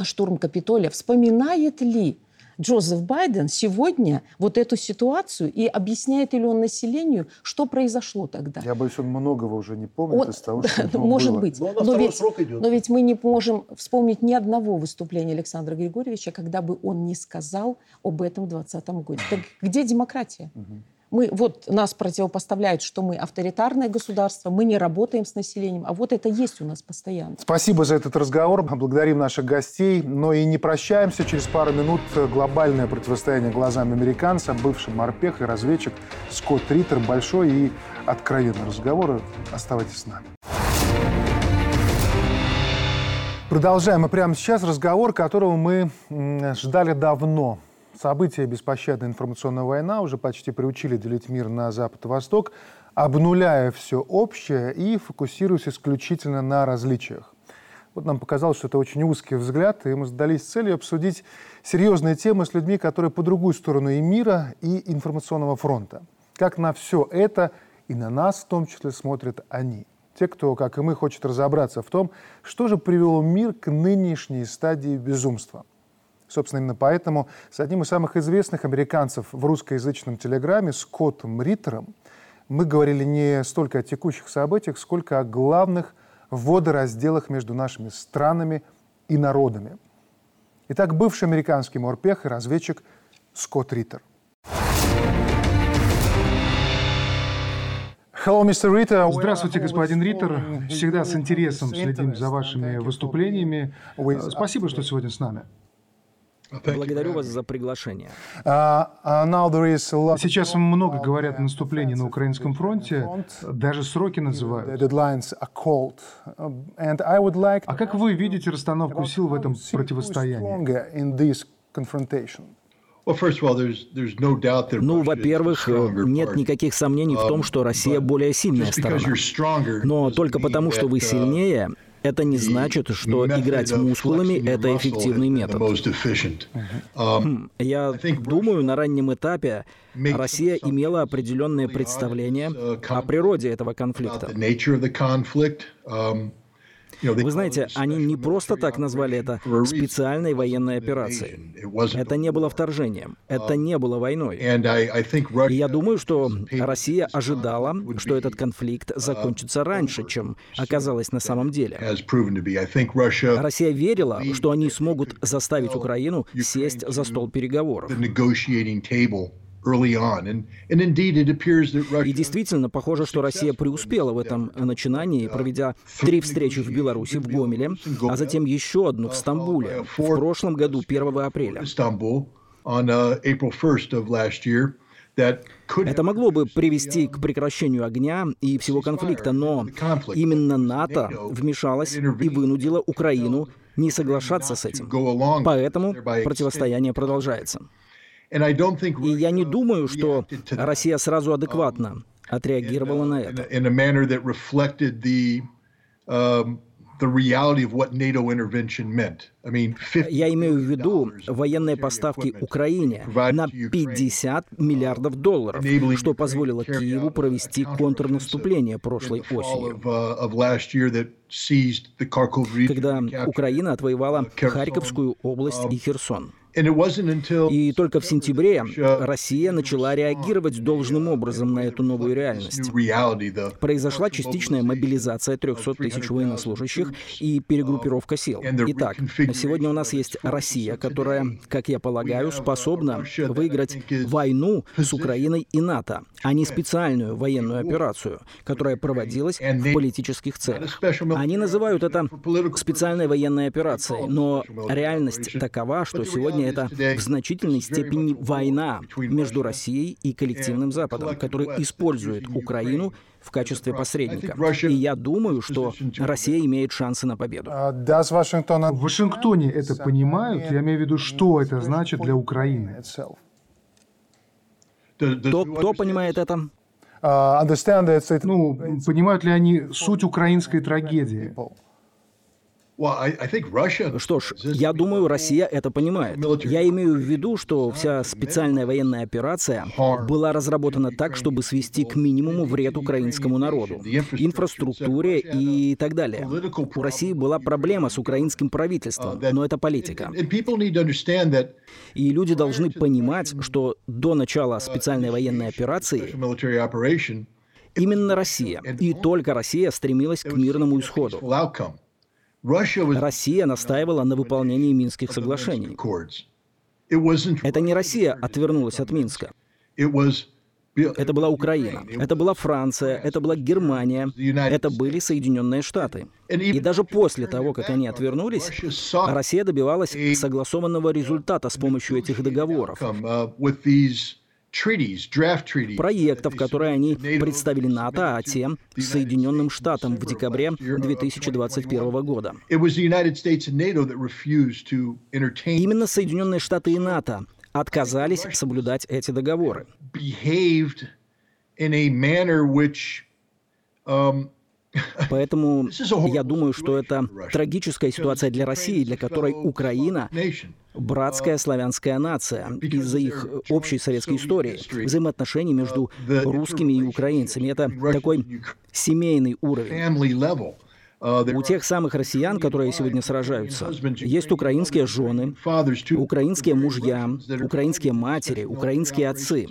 штурм Капитолия, вспоминает ли Джозеф Байден сегодня вот эту ситуацию и объясняет ли он населению, что произошло тогда? Я боюсь, он многого уже не помнит он, из того, что да, Может было. быть. Но, но, ведь, но ведь мы не можем вспомнить ни одного выступления Александра Григорьевича, когда бы он не сказал об этом в 2020 году. Так где демократия? Угу. Мы, вот нас противопоставляют, что мы авторитарное государство, мы не работаем с населением, а вот это есть у нас постоянно. Спасибо за этот разговор, благодарим наших гостей, но и не прощаемся. Через пару минут глобальное противостояние глазами американца, бывший морпех и разведчик Скотт Риттер. Большой и откровенный разговор. Оставайтесь с нами. Продолжаем мы прямо сейчас разговор, которого мы ждали давно. События беспощадная информационная война уже почти приучили делить мир на Запад и Восток, обнуляя все общее и фокусируясь исключительно на различиях. Вот нам показалось, что это очень узкий взгляд, и мы задались целью обсудить серьезные темы с людьми, которые по другую сторону и мира, и информационного фронта. Как на все это и на нас в том числе смотрят они. Те, кто, как и мы, хочет разобраться в том, что же привело мир к нынешней стадии безумства – Собственно, именно поэтому с одним из самых известных американцев в русскоязычном телеграме, Скоттом Риттером, мы говорили не столько о текущих событиях, сколько о главных водоразделах между нашими странами и народами. Итак, бывший американский морпех и разведчик Скотт Риттер. Здравствуйте, господин Ritter. Всегда с интересом следим за вашими выступлениями. Спасибо, что сегодня с нами. Благодарю вас за приглашение. Uh, uh, Сейчас много говорят о наступлении на украинском фронте, даже сроки называют. А как вы видите расстановку сил в этом противостоянии? Ну, во-первых, нет никаких сомнений в том, что Россия более сильная сторона. Но только потому, что вы сильнее, это не значит, что играть мускулами — это эффективный метод. Хм, я думаю, на раннем этапе Россия имела определенное представление о природе этого конфликта. Вы знаете, они не просто так назвали это специальной военной операцией. Это не было вторжением, это не было войной. И я думаю, что Россия ожидала, что этот конфликт закончится раньше, чем оказалось на самом деле. Россия верила, что они смогут заставить Украину сесть за стол переговоров. И действительно, похоже, что Россия преуспела в этом начинании, проведя три встречи в Беларуси, в Гомеле, а затем еще одну в Стамбуле в прошлом году, 1 апреля. Это могло бы привести к прекращению огня и всего конфликта, но именно НАТО вмешалось и вынудило Украину не соглашаться с этим. Поэтому противостояние продолжается. И я не думаю, что Россия сразу адекватно отреагировала на это. Я имею в виду военные поставки Украине на 50 миллиардов долларов, что позволило Киеву провести контрнаступление прошлой осенью, когда Украина отвоевала Харьковскую область и Херсон. И только в сентябре Россия начала реагировать должным образом на эту новую реальность. Произошла частичная мобилизация 300 тысяч военнослужащих и перегруппировка сил. Итак, сегодня у нас есть Россия, которая, как я полагаю, способна выиграть войну с Украиной и НАТО, а не специальную военную операцию, которая проводилась в политических целях. Они называют это специальной военной операцией, но реальность такова, что сегодня это в значительной степени война между Россией и коллективным Западом, который использует Украину в качестве посредника. И я думаю, что Россия имеет шансы на победу. А. В Вашингтоне это понимают? Я имею в виду, что это значит для Украины? Кто, кто понимает это? Uh, ну, понимают ли они суть украинской трагедии? Что ж, я думаю, Россия это понимает. Я имею в виду, что вся специальная военная операция была разработана так, чтобы свести к минимуму вред украинскому народу, инфраструктуре и так далее. У России была проблема с украинским правительством, но это политика. И люди должны понимать, что до начала специальной военной операции именно Россия, и только Россия стремилась к мирному исходу. Россия настаивала на выполнении Минских соглашений. Это не Россия отвернулась от Минска. Это была Украина, это была Франция, это была Германия, это были Соединенные Штаты. И даже после того, как они отвернулись, Россия добивалась согласованного результата с помощью этих договоров проектов, которые они представили НАТО, а тем Соединенным Штатам в декабре 2021 года. Именно Соединенные Штаты и НАТО отказались соблюдать эти договоры. Поэтому я думаю, что это трагическая ситуация для России, для которой Украина братская славянская нация из-за их общей советской истории, взаимоотношений между русскими и украинцами. Это такой семейный уровень. У тех самых россиян, которые сегодня сражаются, есть украинские жены, украинские мужья, украинские матери, украинские отцы.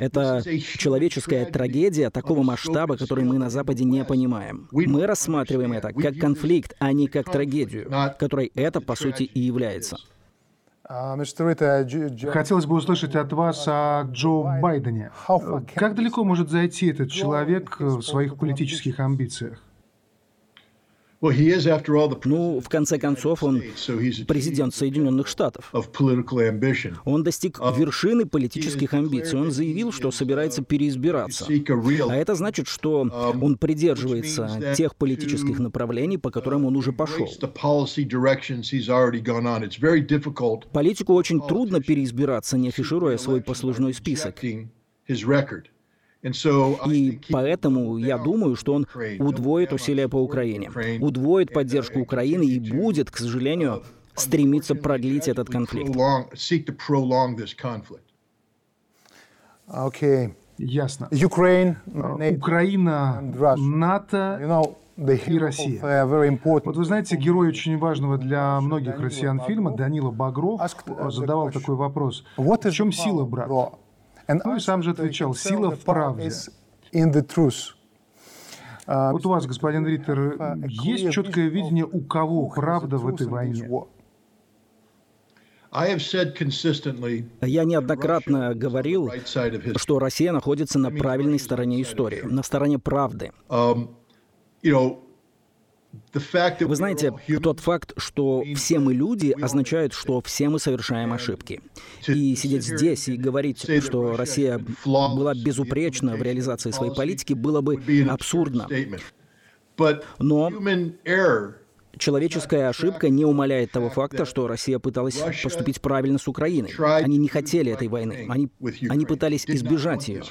Это человеческая трагедия такого масштаба, который мы на Западе не понимаем. Мы рассматриваем это как конфликт, а не как трагедию, которой это, по сути, и является. Хотелось бы услышать от вас о Джо Байдене. Как далеко может зайти этот человек в своих политических амбициях? Ну, в конце концов, он президент Соединенных Штатов. Он достиг вершины политических амбиций. Он заявил, что собирается переизбираться. А это значит, что um, он придерживается тех политических направлений, по которым он уже пошел. Политику очень трудно переизбираться, не афишируя свой послужной список. И поэтому я думаю, что он удвоит усилия по Украине, удвоит поддержку Украины и будет, к сожалению, стремиться продлить этот конфликт. Ясно. Украина, НАТО и Россия. Вот вы знаете, герой очень важного для многих россиян фильма Данила Багров задавал такой вопрос. В чем сила, брат? Ну и сам же отвечал, сила в правде. Uh, вот у вас, господин Риттер, есть четкое видение, у кого правда в этой войне? Я неоднократно говорил, что Россия находится на правильной стороне истории, на стороне правды. Вы знаете, тот факт, что все мы люди, означает, что все мы совершаем ошибки. И сидеть здесь и говорить, что Россия была безупречна в реализации своей политики, было бы абсурдно. Но Человеческая ошибка не умаляет того факта, что Россия пыталась поступить правильно с Украиной. Они не хотели этой войны. Они, они пытались избежать ее.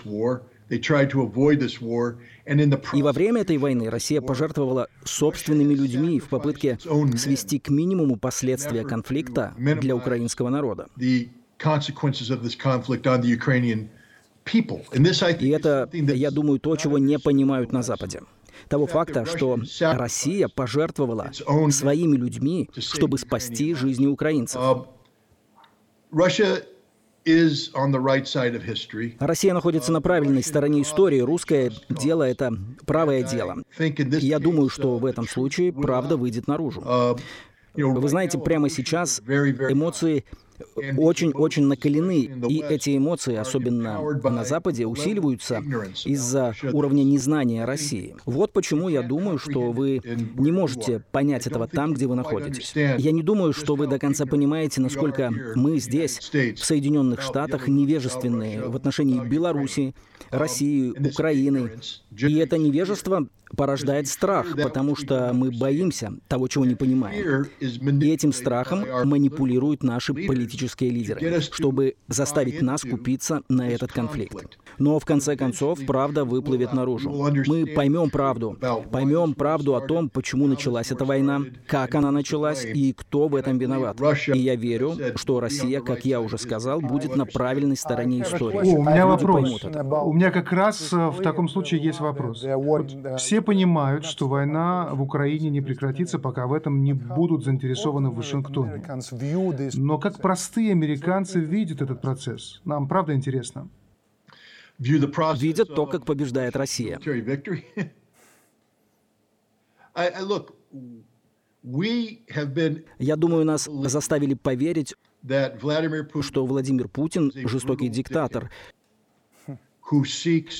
И во время этой войны Россия пожертвовала собственными людьми в попытке свести к минимуму последствия конфликта для украинского народа. И это, я думаю, то, чего не понимают на Западе. Того факта, что Россия пожертвовала своими людьми, чтобы спасти жизни украинцев. Россия находится на правильной стороне истории. Русское дело — это правое дело. Я думаю, что в этом случае правда выйдет наружу. Вы знаете, прямо сейчас эмоции очень-очень накалены, и эти эмоции, особенно на Западе, усиливаются из-за уровня незнания России. Вот почему я думаю, что вы не можете понять этого там, где вы находитесь. Я не думаю, что вы до конца понимаете, насколько мы здесь, в Соединенных Штатах, невежественные в отношении Беларуси, России, Украины. И это невежество порождает страх, потому что мы боимся того, чего не понимаем. И этим страхом манипулируют наши политические лидеры, чтобы заставить нас купиться на этот конфликт. Но в конце концов правда выплывет наружу. Мы поймем правду. Поймем правду о том, почему началась эта война, как она началась и кто в этом виноват. И я верю, что Россия, как я уже сказал, будет на правильной стороне истории. О, у меня вопрос. У меня как раз э, в таком случае есть вопрос. Все понимают, что война в Украине не прекратится, пока в этом не будут заинтересованы в Вашингтоне. Но как простые американцы видят этот процесс? Нам правда интересно. Видят то, как побеждает Россия. Я думаю, нас заставили поверить, что Владимир Путин – жестокий диктатор,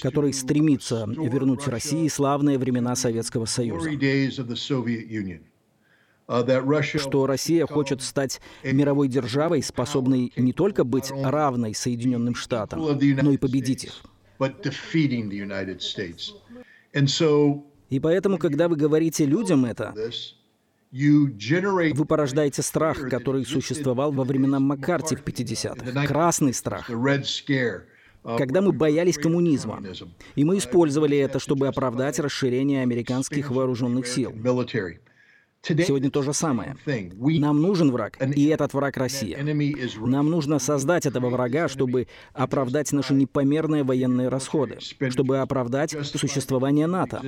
который стремится вернуть России славные времена Советского Союза. Что Россия хочет стать мировой державой, способной не только быть равной Соединенным Штатам, но и победить их. И поэтому, когда вы говорите людям это, вы порождаете страх, который существовал во времена Маккарти в 50-х. Красный страх. Когда мы боялись коммунизма. И мы использовали это, чтобы оправдать расширение американских вооруженных сил. Сегодня то же самое. Нам нужен враг, и этот враг Россия. Нам нужно создать этого врага, чтобы оправдать наши непомерные военные расходы, чтобы оправдать существование НАТО.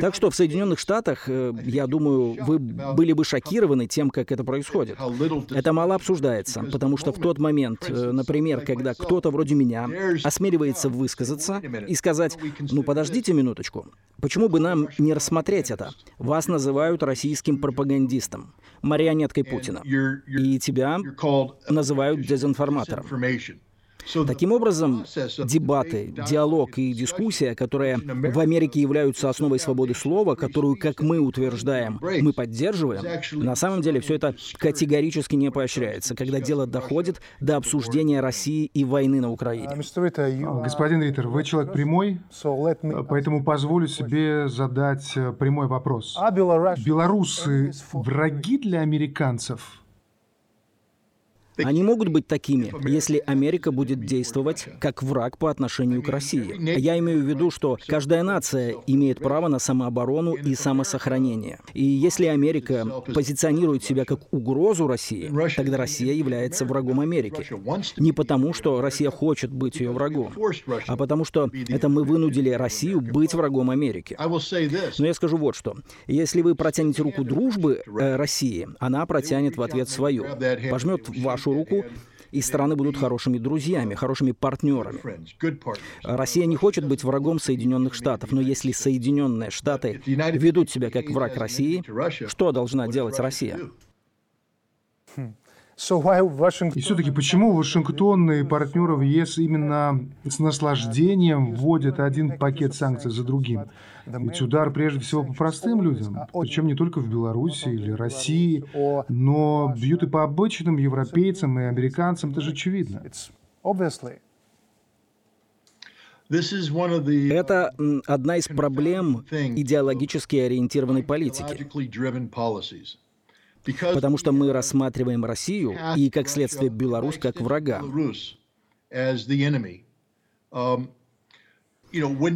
Так что в Соединенных Штатах, э, я думаю, вы были бы шокированы тем, как это происходит. Это мало обсуждается, потому что в тот момент, э, например, когда кто-то вроде меня осмеливается высказаться и сказать, ну подождите минуточку, почему бы нам не рассмотреть это? Вас называют российским пропагандистом, марионеткой Путина, и тебя называют дезинформатором. Таким образом, дебаты, диалог и дискуссия, которые в Америке являются основой свободы слова, которую, как мы утверждаем, мы поддерживаем, на самом деле все это категорически не поощряется, когда дело доходит до обсуждения России и войны на Украине. Господин Риттер, вы человек прямой, поэтому позволю себе задать э, прямой вопрос. Белорусы враги для американцев? Они могут быть такими, если Америка будет действовать как враг по отношению к России. Я имею в виду, что каждая нация имеет право на самооборону и самосохранение. И если Америка позиционирует себя как угрозу России, тогда Россия является врагом Америки. Не потому, что Россия хочет быть ее врагом, а потому что это мы вынудили Россию быть врагом Америки. Но я скажу вот что. Если вы протянете руку дружбы э, России, она протянет в ответ свою. Пожмет вашу вашу руку, и страны будут хорошими друзьями, хорошими партнерами. Россия не хочет быть врагом Соединенных Штатов, но если Соединенные Штаты ведут себя как враг России, что должна делать Россия? И все-таки почему Вашингтон и партнеры в ЕС именно с наслаждением вводят один пакет санкций за другим? Ведь удар прежде всего по простым людям, причем не только в Беларуси или России, но бьют и по обычным европейцам и американцам, это же очевидно. Это одна из проблем идеологически ориентированной политики. Потому что мы рассматриваем Россию и, как следствие, Беларусь как врага.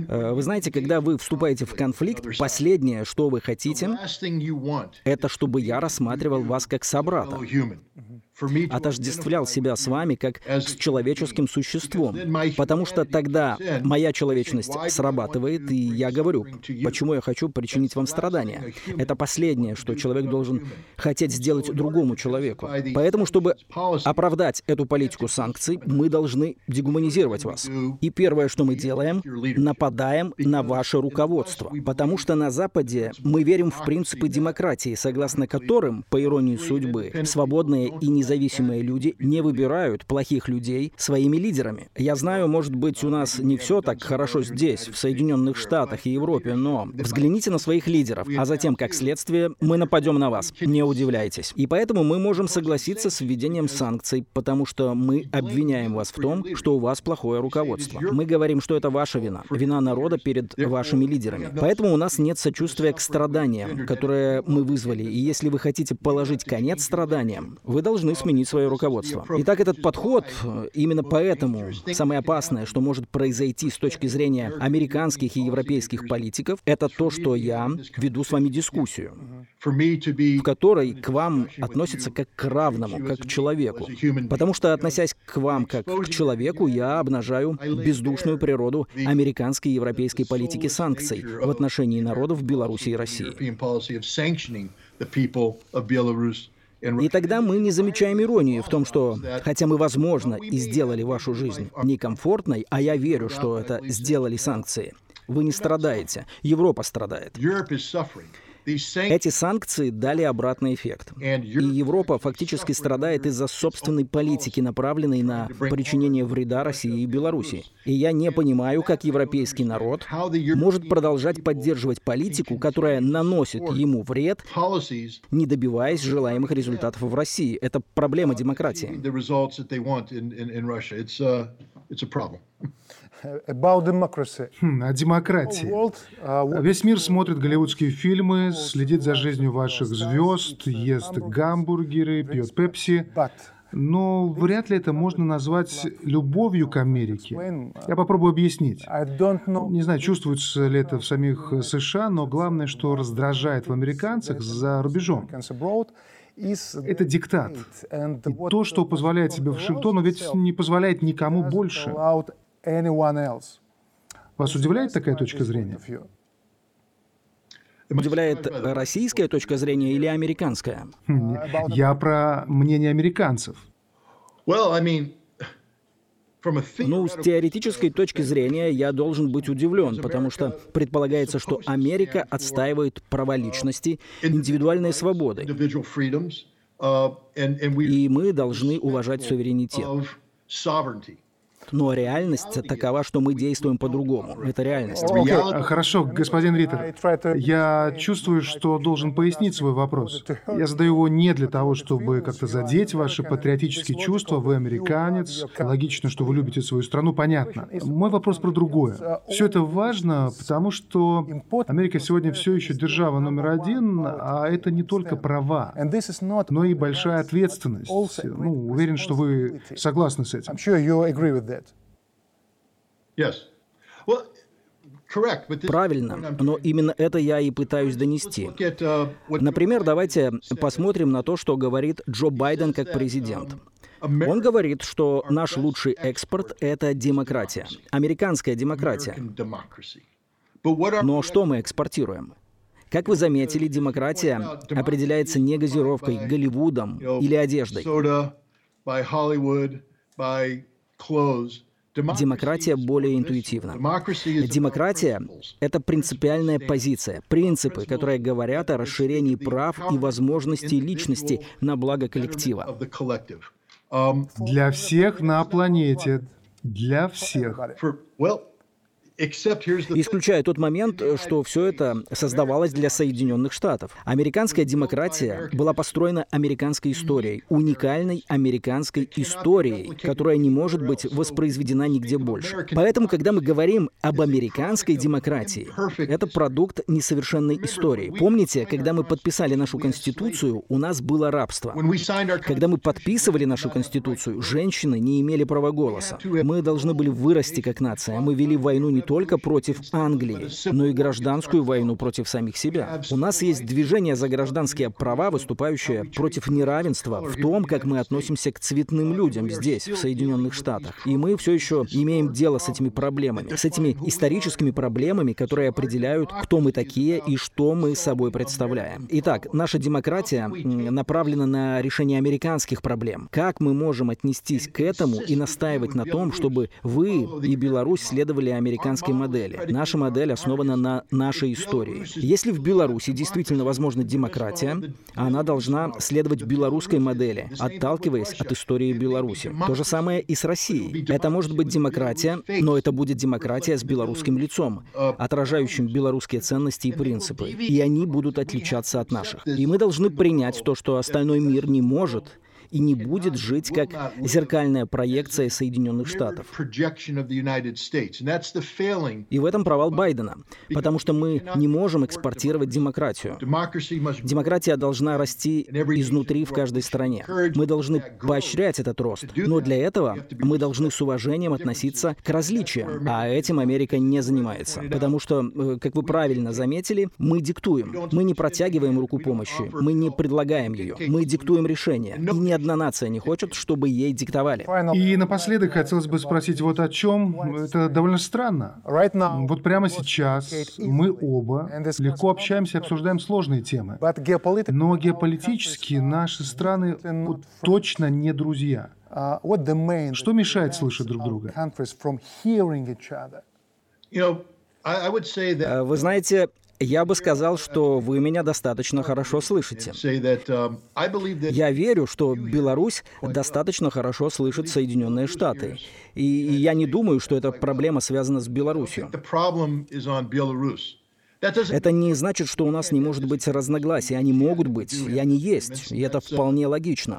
Э, вы знаете, когда вы вступаете в конфликт, последнее, что вы хотите, это чтобы я рассматривал вас как собрата отождествлял себя с вами как с человеческим существом. Потому что тогда моя человечность срабатывает, и я говорю, почему я хочу причинить вам страдания. Это последнее, что человек должен хотеть сделать другому человеку. Поэтому, чтобы оправдать эту политику санкций, мы должны дегуманизировать вас. И первое, что мы делаем, нападаем на ваше руководство. Потому что на Западе мы верим в принципы демократии, согласно которым, по иронии судьбы, свободные и независимые независимые люди не выбирают плохих людей своими лидерами. Я знаю, может быть, у нас не все так хорошо здесь, в Соединенных Штатах и Европе, но взгляните на своих лидеров, а затем, как следствие, мы нападем на вас. Не удивляйтесь. И поэтому мы можем согласиться с введением санкций, потому что мы обвиняем вас в том, что у вас плохое руководство. Мы говорим, что это ваша вина вина. Народа перед вашими лидерами. Поэтому у нас нет сочувствия к страданиям, которые мы вызвали. И если вы хотите положить конец страданиям, вы должны сменить свое руководство. Итак, этот подход, именно поэтому самое опасное, что может произойти с точки зрения американских и европейских политиков, это то, что я веду с вами дискуссию, в которой к вам относятся как к равному, как к человеку. Потому что, относясь к вам как к человеку, я обнажаю бездушную природу американской и европейской политики санкций в отношении народов Беларуси и России. И тогда мы не замечаем иронии в том, что, хотя мы, возможно, и сделали вашу жизнь некомфортной, а я верю, что это сделали санкции, вы не страдаете, Европа страдает. Эти санкции дали обратный эффект. И Европа фактически страдает из-за собственной политики, направленной на причинение вреда России и Беларуси. И я не понимаю, как европейский народ может продолжать поддерживать политику, которая наносит ему вред, не добиваясь желаемых результатов в России. Это проблема демократии. Хм, о демократии. Uh, Весь мир смотрит голливудские фильмы, следит за жизнью ваших звезд, ест гамбургеры, пьет пепси. Но вряд ли это можно назвать любовью к Америке. Я попробую объяснить. Не знаю, чувствуется ли это в самих США, но главное, что раздражает в американцах за рубежом. Это диктат. И то, что позволяет себе Вашингтону, ведь не позволяет никому больше. Вас удивляет такая точка зрения? Удивляет российская точка зрения или американская? Хм, я про мнение американцев. Ну, с теоретической точки зрения я должен быть удивлен, потому что предполагается, что Америка отстаивает права личности, индивидуальные свободы. И мы должны уважать суверенитет. Но реальность такова, что мы действуем по-другому. Это реальность. Okay. Хорошо, господин Риттер. Я чувствую, что должен пояснить свой вопрос. Я задаю его не для того, чтобы как-то задеть ваши патриотические чувства. Вы американец. Логично, что вы любите свою страну, понятно. Мой вопрос про другое. Все это важно, потому что Америка сегодня все еще держава номер один, а это не только права, но и большая ответственность. Ну, уверен, что вы согласны с этим. Правильно, но именно это я и пытаюсь донести. Uh, Например, давайте посмотрим на то, что говорит Джо Байден как президент. Um, Он говорит, что наш лучший экспорт — это демократия, американская демократия. Но что мы экспортируем? Как вы заметили, демократия определяется не газировкой, Голливудом или одеждой. Демократия более интуитивна. Демократия — это принципиальная позиция, принципы, которые говорят о расширении прав и возможностей личности на благо коллектива. Для всех на планете. Для всех. Исключая тот момент, что все это создавалось для Соединенных Штатов. Американская демократия была построена американской историей, уникальной американской историей, которая не может быть воспроизведена нигде больше. Поэтому, когда мы говорим об американской демократии, это продукт несовершенной истории. Помните, когда мы подписали нашу Конституцию, у нас было рабство. Когда мы подписывали нашу Конституцию, женщины не имели права голоса. Мы должны были вырасти как нация. Мы вели войну не только против Англии, но и гражданскую войну против самих себя. У нас есть движение за гражданские права, выступающее против неравенства в том, как мы относимся к цветным людям здесь, в Соединенных Штатах. И мы все еще имеем дело с этими проблемами, с этими историческими проблемами, которые определяют, кто мы такие и что мы собой представляем. Итак, наша демократия направлена на решение американских проблем. Как мы можем отнестись к этому и настаивать на том, чтобы вы и Беларусь следовали американским американской модели. Наша модель основана на нашей истории. Если в Беларуси действительно возможна демократия, она должна следовать белорусской модели, отталкиваясь от истории Беларуси. То же самое и с Россией. Это может быть демократия, но это будет демократия с белорусским лицом, отражающим белорусские ценности и принципы. И они будут отличаться от наших. И мы должны принять то, что остальной мир не может, и не будет жить как зеркальная проекция Соединенных Штатов. И в этом провал Байдена, потому что мы не можем экспортировать демократию. Демократия должна расти изнутри в каждой стране. Мы должны поощрять этот рост, но для этого мы должны с уважением относиться к различиям, а этим Америка не занимается. Потому что, э, как вы правильно заметили, мы диктуем. Мы не протягиваем руку помощи, мы не предлагаем ее, мы диктуем решение. И ни одна нация не хочет, чтобы ей диктовали. И напоследок хотелось бы спросить вот о чем. Это довольно странно. Вот прямо сейчас мы оба легко общаемся и обсуждаем сложные темы. Но геополитически наши страны точно не друзья. Что мешает слышать друг друга? Э, вы знаете, я бы сказал, что вы меня достаточно хорошо слышите. Я верю, что Беларусь достаточно хорошо слышит Соединенные Штаты. И я не думаю, что эта проблема связана с Беларусью. Это не значит, что у нас не может быть разногласий. Они могут быть, и они есть. И это вполне логично.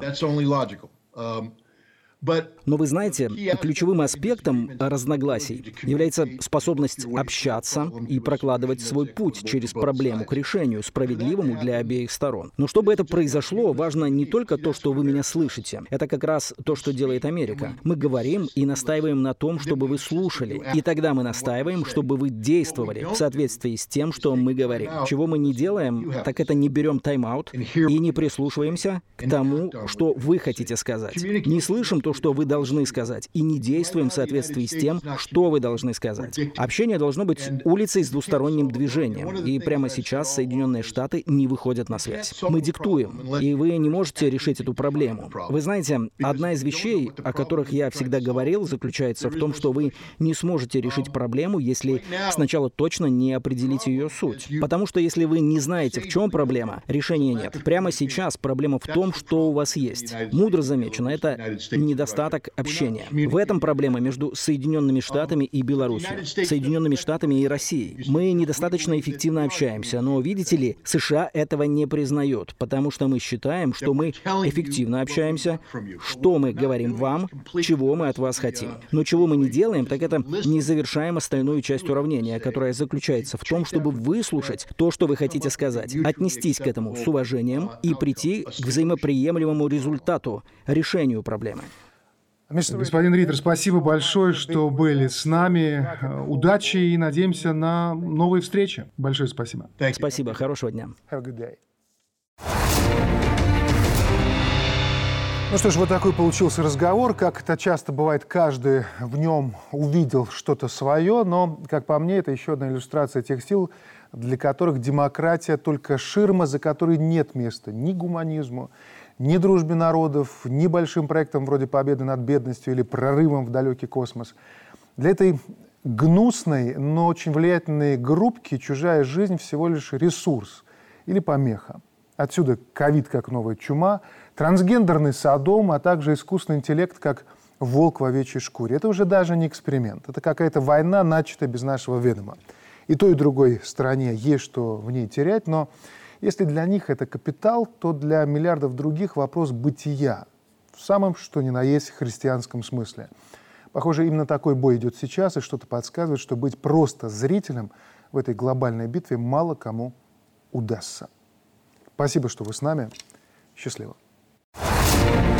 Но вы знаете, ключевым аспектом разногласий является способность общаться и прокладывать свой путь через проблему к решению, справедливому для обеих сторон. Но чтобы это произошло, важно не только то, что вы меня слышите. Это как раз то, что делает Америка. Мы говорим и настаиваем на том, чтобы вы слушали. И тогда мы настаиваем, чтобы вы действовали в соответствии с тем, что мы говорим. Чего мы не делаем, так это не берем тайм-аут и не прислушиваемся к тому, что вы хотите сказать. Не слышим то, что вы должны сказать, и не действуем в соответствии с тем, что вы должны сказать. Общение должно быть улицей с двусторонним движением, и прямо сейчас Соединенные Штаты не выходят на связь. Мы диктуем, и вы не можете решить эту проблему. Вы знаете, одна из вещей, о которых я всегда говорил, заключается в том, что вы не сможете решить проблему, если сначала точно не определите ее суть. Потому что если вы не знаете, в чем проблема, решения нет. Прямо сейчас проблема в том, что у вас есть. Мудро замечено, это недостаточно недостаток общения. В этом проблема между Соединенными Штатами и Беларусью, Соединенными Штатами и Россией. Мы недостаточно эффективно общаемся, но, видите ли, США этого не признает, потому что мы считаем, что мы эффективно общаемся, что мы говорим вам, чего мы от вас хотим. Но чего мы не делаем, так это не завершаем остальную часть уравнения, которая заключается в том, чтобы выслушать то, что вы хотите сказать, отнестись к этому с уважением и прийти к взаимоприемлемому результату, решению проблемы. Господин Риттер, спасибо большое, что были с нами. Удачи и надеемся на новые встречи. Большое спасибо. Спасибо. Хорошего дня. Ну что ж, вот такой получился разговор. Как это часто бывает, каждый в нем увидел что-то свое, но, как по мне, это еще одна иллюстрация тех сил, для которых демократия только ширма, за которой нет места ни гуманизму, ни дружбе народов, ни большим проектам вроде победы над бедностью или прорывом в далекий космос. Для этой гнусной, но очень влиятельной группки чужая жизнь всего лишь ресурс или помеха. Отсюда ковид как новая чума, трансгендерный садом, а также искусственный интеллект как волк в овечьей шкуре. Это уже даже не эксперимент. Это какая-то война, начатая без нашего ведома. И той, и другой стороне есть что в ней терять, но если для них это капитал, то для миллиардов других вопрос бытия в самом что ни на есть христианском смысле. Похоже, именно такой бой идет сейчас, и что-то подсказывает, что быть просто зрителем в этой глобальной битве мало кому удастся. Спасибо, что вы с нами. Счастливо. thank you